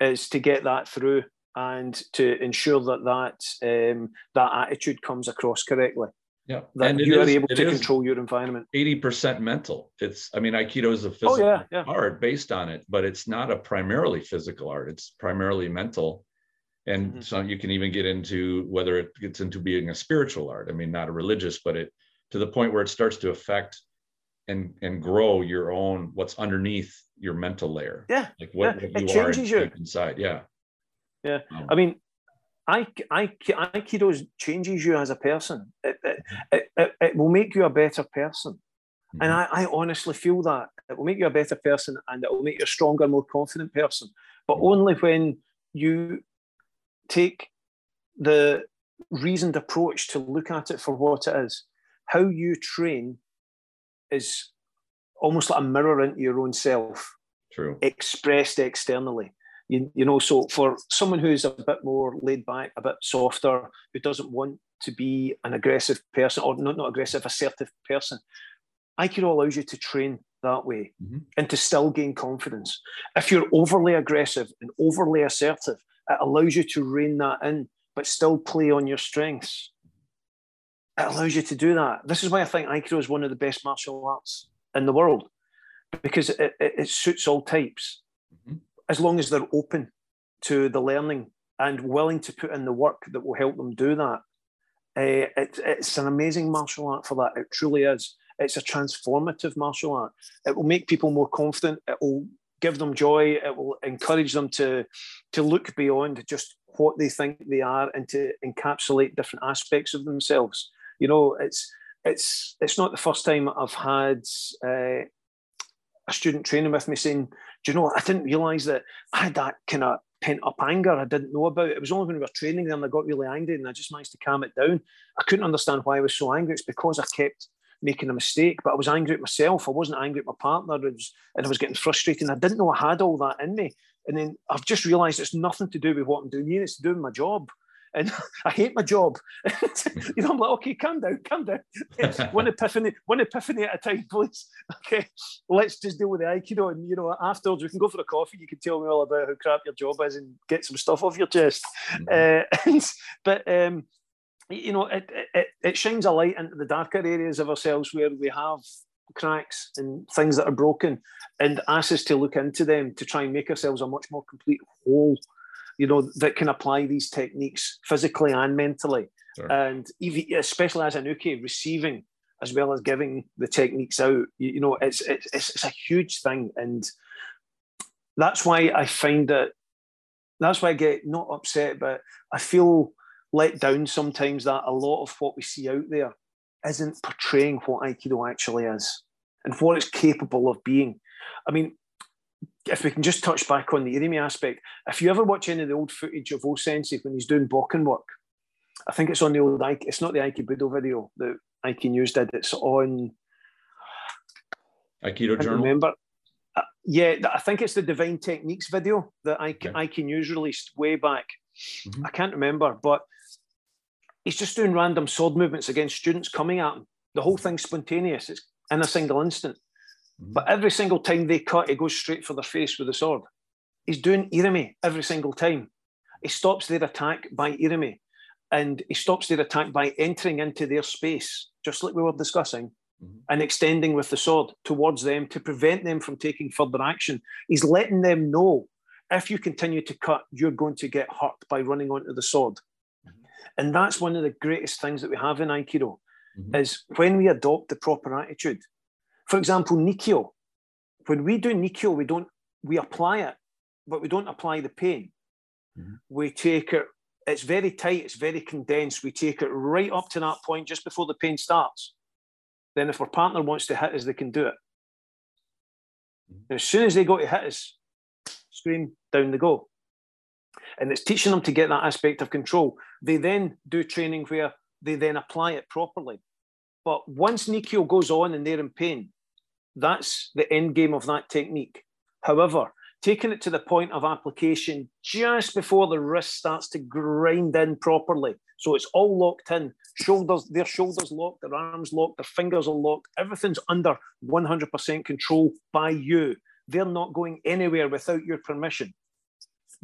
is to get that through and to ensure that that um, that attitude comes across correctly. Yeah, that and you are able to control your environment. Eighty percent mental. It's. I mean, Aikido is a physical oh, yeah, yeah. art based on it, but it's not a primarily physical art. It's primarily mental, and mm-hmm. so you can even get into whether it gets into being a spiritual art. I mean, not a religious, but it to the point where it starts to affect and and grow your own what's underneath your mental layer. Yeah. Like what, yeah. what you it changes are you. inside. Yeah. Yeah. Um, I mean, I, I, Aikido changes you as a person. It, it, mm-hmm. it, it, will make you a better person. Mm-hmm. And I, I honestly feel that it will make you a better person and it will make you a stronger, more confident person. But mm-hmm. only when you take the reasoned approach to look at it for what it is. How you train is almost like a mirror into your own self. True. Expressed externally. You, you know, so for someone who's a bit more laid back, a bit softer, who doesn't want to be an aggressive person or not, not aggressive, assertive person, Aikido allows you to train that way mm-hmm. and to still gain confidence. If you're overly aggressive and overly assertive, it allows you to rein that in, but still play on your strengths. It allows you to do that. This is why I think Aikido is one of the best martial arts in the world because it, it, it suits all types mm-hmm. as long as they're open to the learning and willing to put in the work that will help them do that. Uh, it, it's an amazing martial art for that. It truly is. It's a transformative martial art. It will make people more confident. It will give them joy. It will encourage them to to look beyond just what they think they are and to encapsulate different aspects of themselves. You know, it's it's it's not the first time I've had uh, a student training with me saying, "Do you know? I didn't realise that I had that kind of pent up anger I didn't know about. It was only when we were training them I got really angry, and I just managed to calm it down. I couldn't understand why I was so angry. It's because I kept making a mistake, but I was angry at myself. I wasn't angry at my partner, was, and I was getting frustrated. I didn't know I had all that in me. And then I've just realised it's nothing to do with what I'm doing here. It's doing my job. And *laughs* I hate my job. *laughs* you know, I'm like, okay, calm down, calm down. *laughs* one epiphany, one epiphany at a time, please. Okay, let's just deal with the Aikido, and you know, afterwards we can go for a coffee. You can tell me all about how crap your job is and get some stuff off your chest. Mm-hmm. Uh, but um, you know, it, it it shines a light into the darker areas of ourselves where we have cracks and things that are broken, and asks us to look into them to try and make ourselves a much more complete whole you know, that can apply these techniques physically and mentally. Sure. And even, especially as an uke, receiving as well as giving the techniques out, you, you know, it's, it's, it's a huge thing. And that's why I find that, that's why I get not upset, but I feel let down sometimes that a lot of what we see out there isn't portraying what Aikido actually is and what it's capable of being. I mean, if we can just touch back on the Irimi aspect, if you ever watch any of the old footage of O Sensei when he's doing bokken work, I think it's on the old Aiki, it's not the Aikibudo video that Aiki News did, it's on Aikido Journal. Remember? Uh, yeah, I think it's the Divine Techniques video that Aiki, okay. Aiki News released way back. Mm-hmm. I can't remember, but he's just doing random sword movements against students coming at him. The whole thing's spontaneous. It's in a single instant. But every single time they cut, he goes straight for their face with the sword. He's doing Irimi every single time. He stops their attack by Irimi and he stops their attack by entering into their space, just like we were discussing, mm-hmm. and extending with the sword towards them to prevent them from taking further action. He's letting them know if you continue to cut, you're going to get hurt by running onto the sword. Mm-hmm. And that's one of the greatest things that we have in Aikido mm-hmm. is when we adopt the proper attitude, for example, Nikyo. When we do Nikyo, we don't we apply it, but we don't apply the pain. Mm-hmm. We take it, it's very tight, it's very condensed. We take it right up to that point just before the pain starts. Then if our partner wants to hit us, they can do it. Mm-hmm. as soon as they go to hit us, scream, down they go. And it's teaching them to get that aspect of control. They then do training where they then apply it properly. But once Nikyo goes on and they're in pain, that's the end game of that technique. However, taking it to the point of application just before the wrist starts to grind in properly. So it's all locked in. Shoulders, their shoulders locked, their arms locked, their fingers are locked. Everything's under 100% control by you. They're not going anywhere without your permission.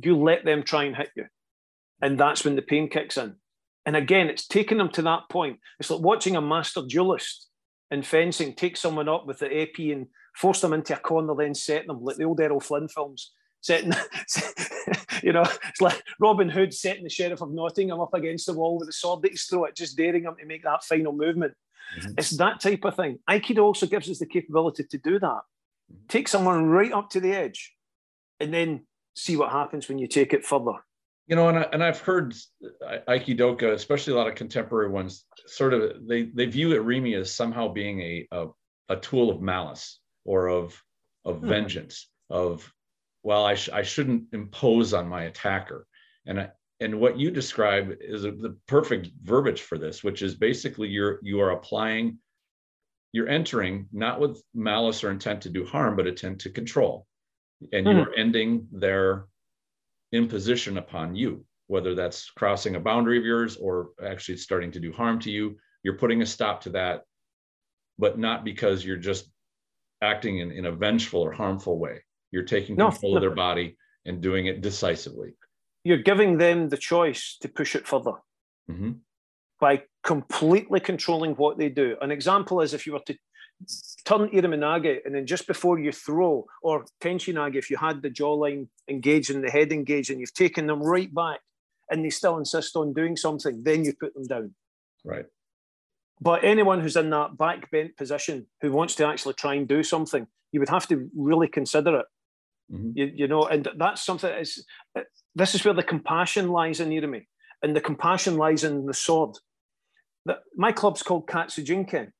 You let them try and hit you. And that's when the pain kicks in. And again, it's taking them to that point. It's like watching a master duelist in fencing take someone up with the épée and force them into a corner, then set them like the old Errol Flynn films. Setting, *laughs* you know, it's like Robin Hood setting the Sheriff of Nottingham up against the wall with a sword at his throat, just daring him to make that final movement. Mm-hmm. It's that type of thing. Aikido also gives us the capability to do that. Mm-hmm. Take someone right up to the edge and then see what happens when you take it further you know, and, I, and I've heard Aikidoka, especially a lot of contemporary ones, sort of they they view Irimi as somehow being a a, a tool of malice or of of hmm. vengeance of well, I, sh- I shouldn't impose on my attacker, and I, and what you describe is a, the perfect verbiage for this, which is basically you're you are applying, you're entering not with malice or intent to do harm, but intent to control, and hmm. you're ending their imposition upon you, whether that's crossing a boundary of yours or actually starting to do harm to you. You're putting a stop to that, but not because you're just acting in, in a vengeful or harmful way. You're taking no, control no. of their body and doing it decisively. You're giving them the choice to push it further mm-hmm. by completely controlling what they do. An example is if you were to turn Iriminage and then just before you throw, or Tenchinage, if you had the jawline engaged and the head engaged and you've taken them right back and they still insist on doing something, then you put them down. Right. But anyone who's in that back bent position who wants to actually try and do something, you would have to really consider it. Mm-hmm. You, you know, and that's something that is, this is where the compassion lies in Irimi, and the compassion lies in the sword. That my club's called Katsujinken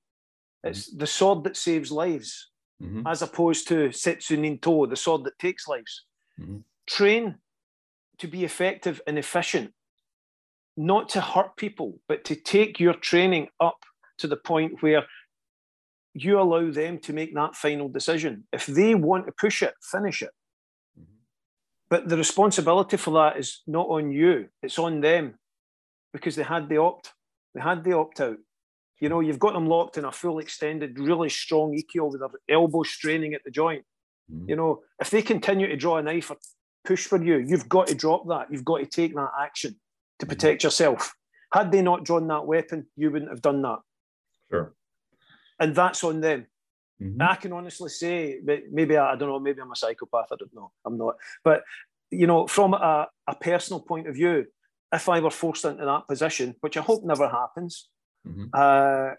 it's the sword that saves lives, mm-hmm. as opposed to Setsu Ninto, the sword that takes lives. Mm-hmm. Train to be effective and efficient, not to hurt people, but to take your training up to the point where you allow them to make that final decision. If they want to push it, finish it. Mm-hmm. But the responsibility for that is not on you, it's on them because they had the opt, they had the opt out. You know, you've got them locked in a full extended, really strong ikkyo with their elbow straining at the joint. Mm-hmm. You know, if they continue to draw a knife or push for you, you've got to drop that. You've got to take that action to mm-hmm. protect yourself. Had they not drawn that weapon, you wouldn't have done that. Sure. And that's on them. Mm-hmm. I can honestly say, maybe I, I don't know, maybe I'm a psychopath. I don't know. I'm not. But you know, from a, a personal point of view, if I were forced into that position, which I hope never happens, mm-hmm. uh,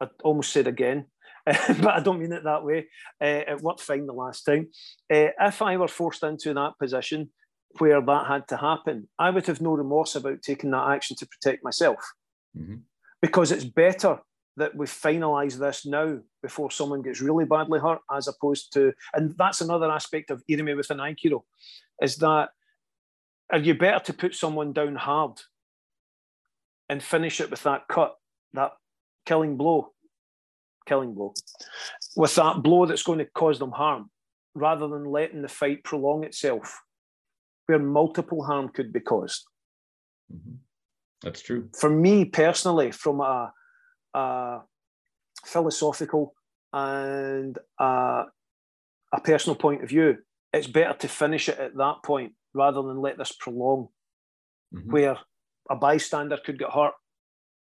I almost said again, *laughs* but I don't mean it that way. Uh, it worked fine the last time. Uh, if I were forced into that position where that had to happen, I would have no remorse about taking that action to protect myself. Mm-hmm. Because it's better that we finalise this now before someone gets really badly hurt, as opposed to, and that's another aspect of Irimi with an Aikido, is that are you better to put someone down hard and finish it with that cut, that killing blow, killing blow, with that blow that's going to cause them harm, rather than letting the fight prolong itself, where multiple harm could be caused. Mm-hmm. That's true. For me personally, from a a philosophical and a, a personal point of view, it's better to finish it at that point rather than let this prolong, mm-hmm. where a bystander could get hurt,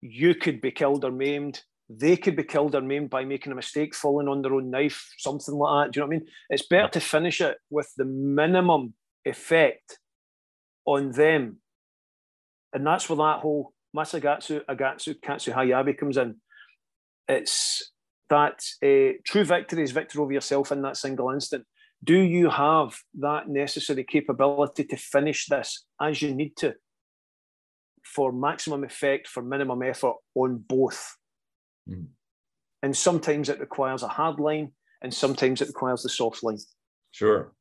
you could be killed or maimed, they could be killed or maimed by making a mistake, falling on their own knife, something like that. Do you know what I mean? It's better to finish it with the minimum effect on them. And that's where that whole Masakatsu, Agatsu, Katsu Hayabi comes in. It's that uh, true victory is victory over yourself in that single instant. Do you have that necessary capability to finish this as you need to for maximum effect, for minimum effort on both? Mm. And sometimes it requires a hard line, and sometimes it requires the soft line. Sure.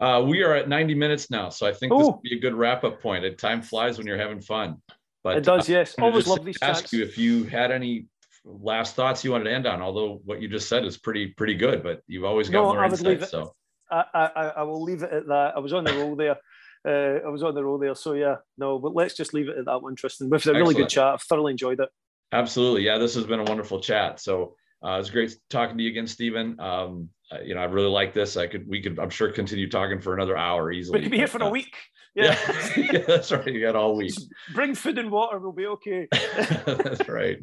Uh, we are at 90 minutes now, so I think Ooh. this would be a good wrap up point. Time flies when you're having fun. But it does, uh, yes. Always love these. Ask chats. you if you had any last thoughts you wanted to end on. Although what you just said is pretty pretty good, but you've always got no, more insight. So I, I I will leave it at that. I was on the roll there. Uh, I was on the roll there. So yeah, no, but let's just leave it at that one, Tristan. We've had a really good chat. I've thoroughly enjoyed it. Absolutely, yeah. This has been a wonderful chat. So uh, it's great talking to you again, Stephen. Um, uh, you know, I really like this. I could, we could, I'm sure, continue talking for another hour easily. We could be here for uh, a week. *laughs* Yeah. Yeah. *laughs* yeah. that's right. You got all week. Bring food and water. We'll be okay. *laughs* that's right.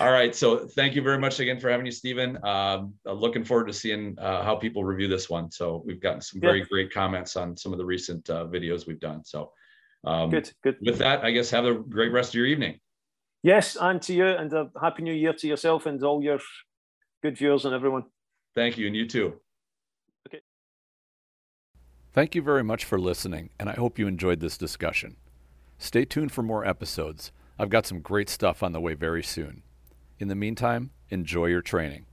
All right. So thank you very much again for having you, Stephen. Um, looking forward to seeing uh, how people review this one. So we've gotten some very yeah. great comments on some of the recent uh, videos we've done. So um, good, good. With that, I guess have a great rest of your evening. Yes, and to you, and a happy new year to yourself and all your good viewers and everyone. Thank you, and you too. Okay. Thank you very much for listening, and I hope you enjoyed this discussion. Stay tuned for more episodes. I've got some great stuff on the way very soon. In the meantime, enjoy your training.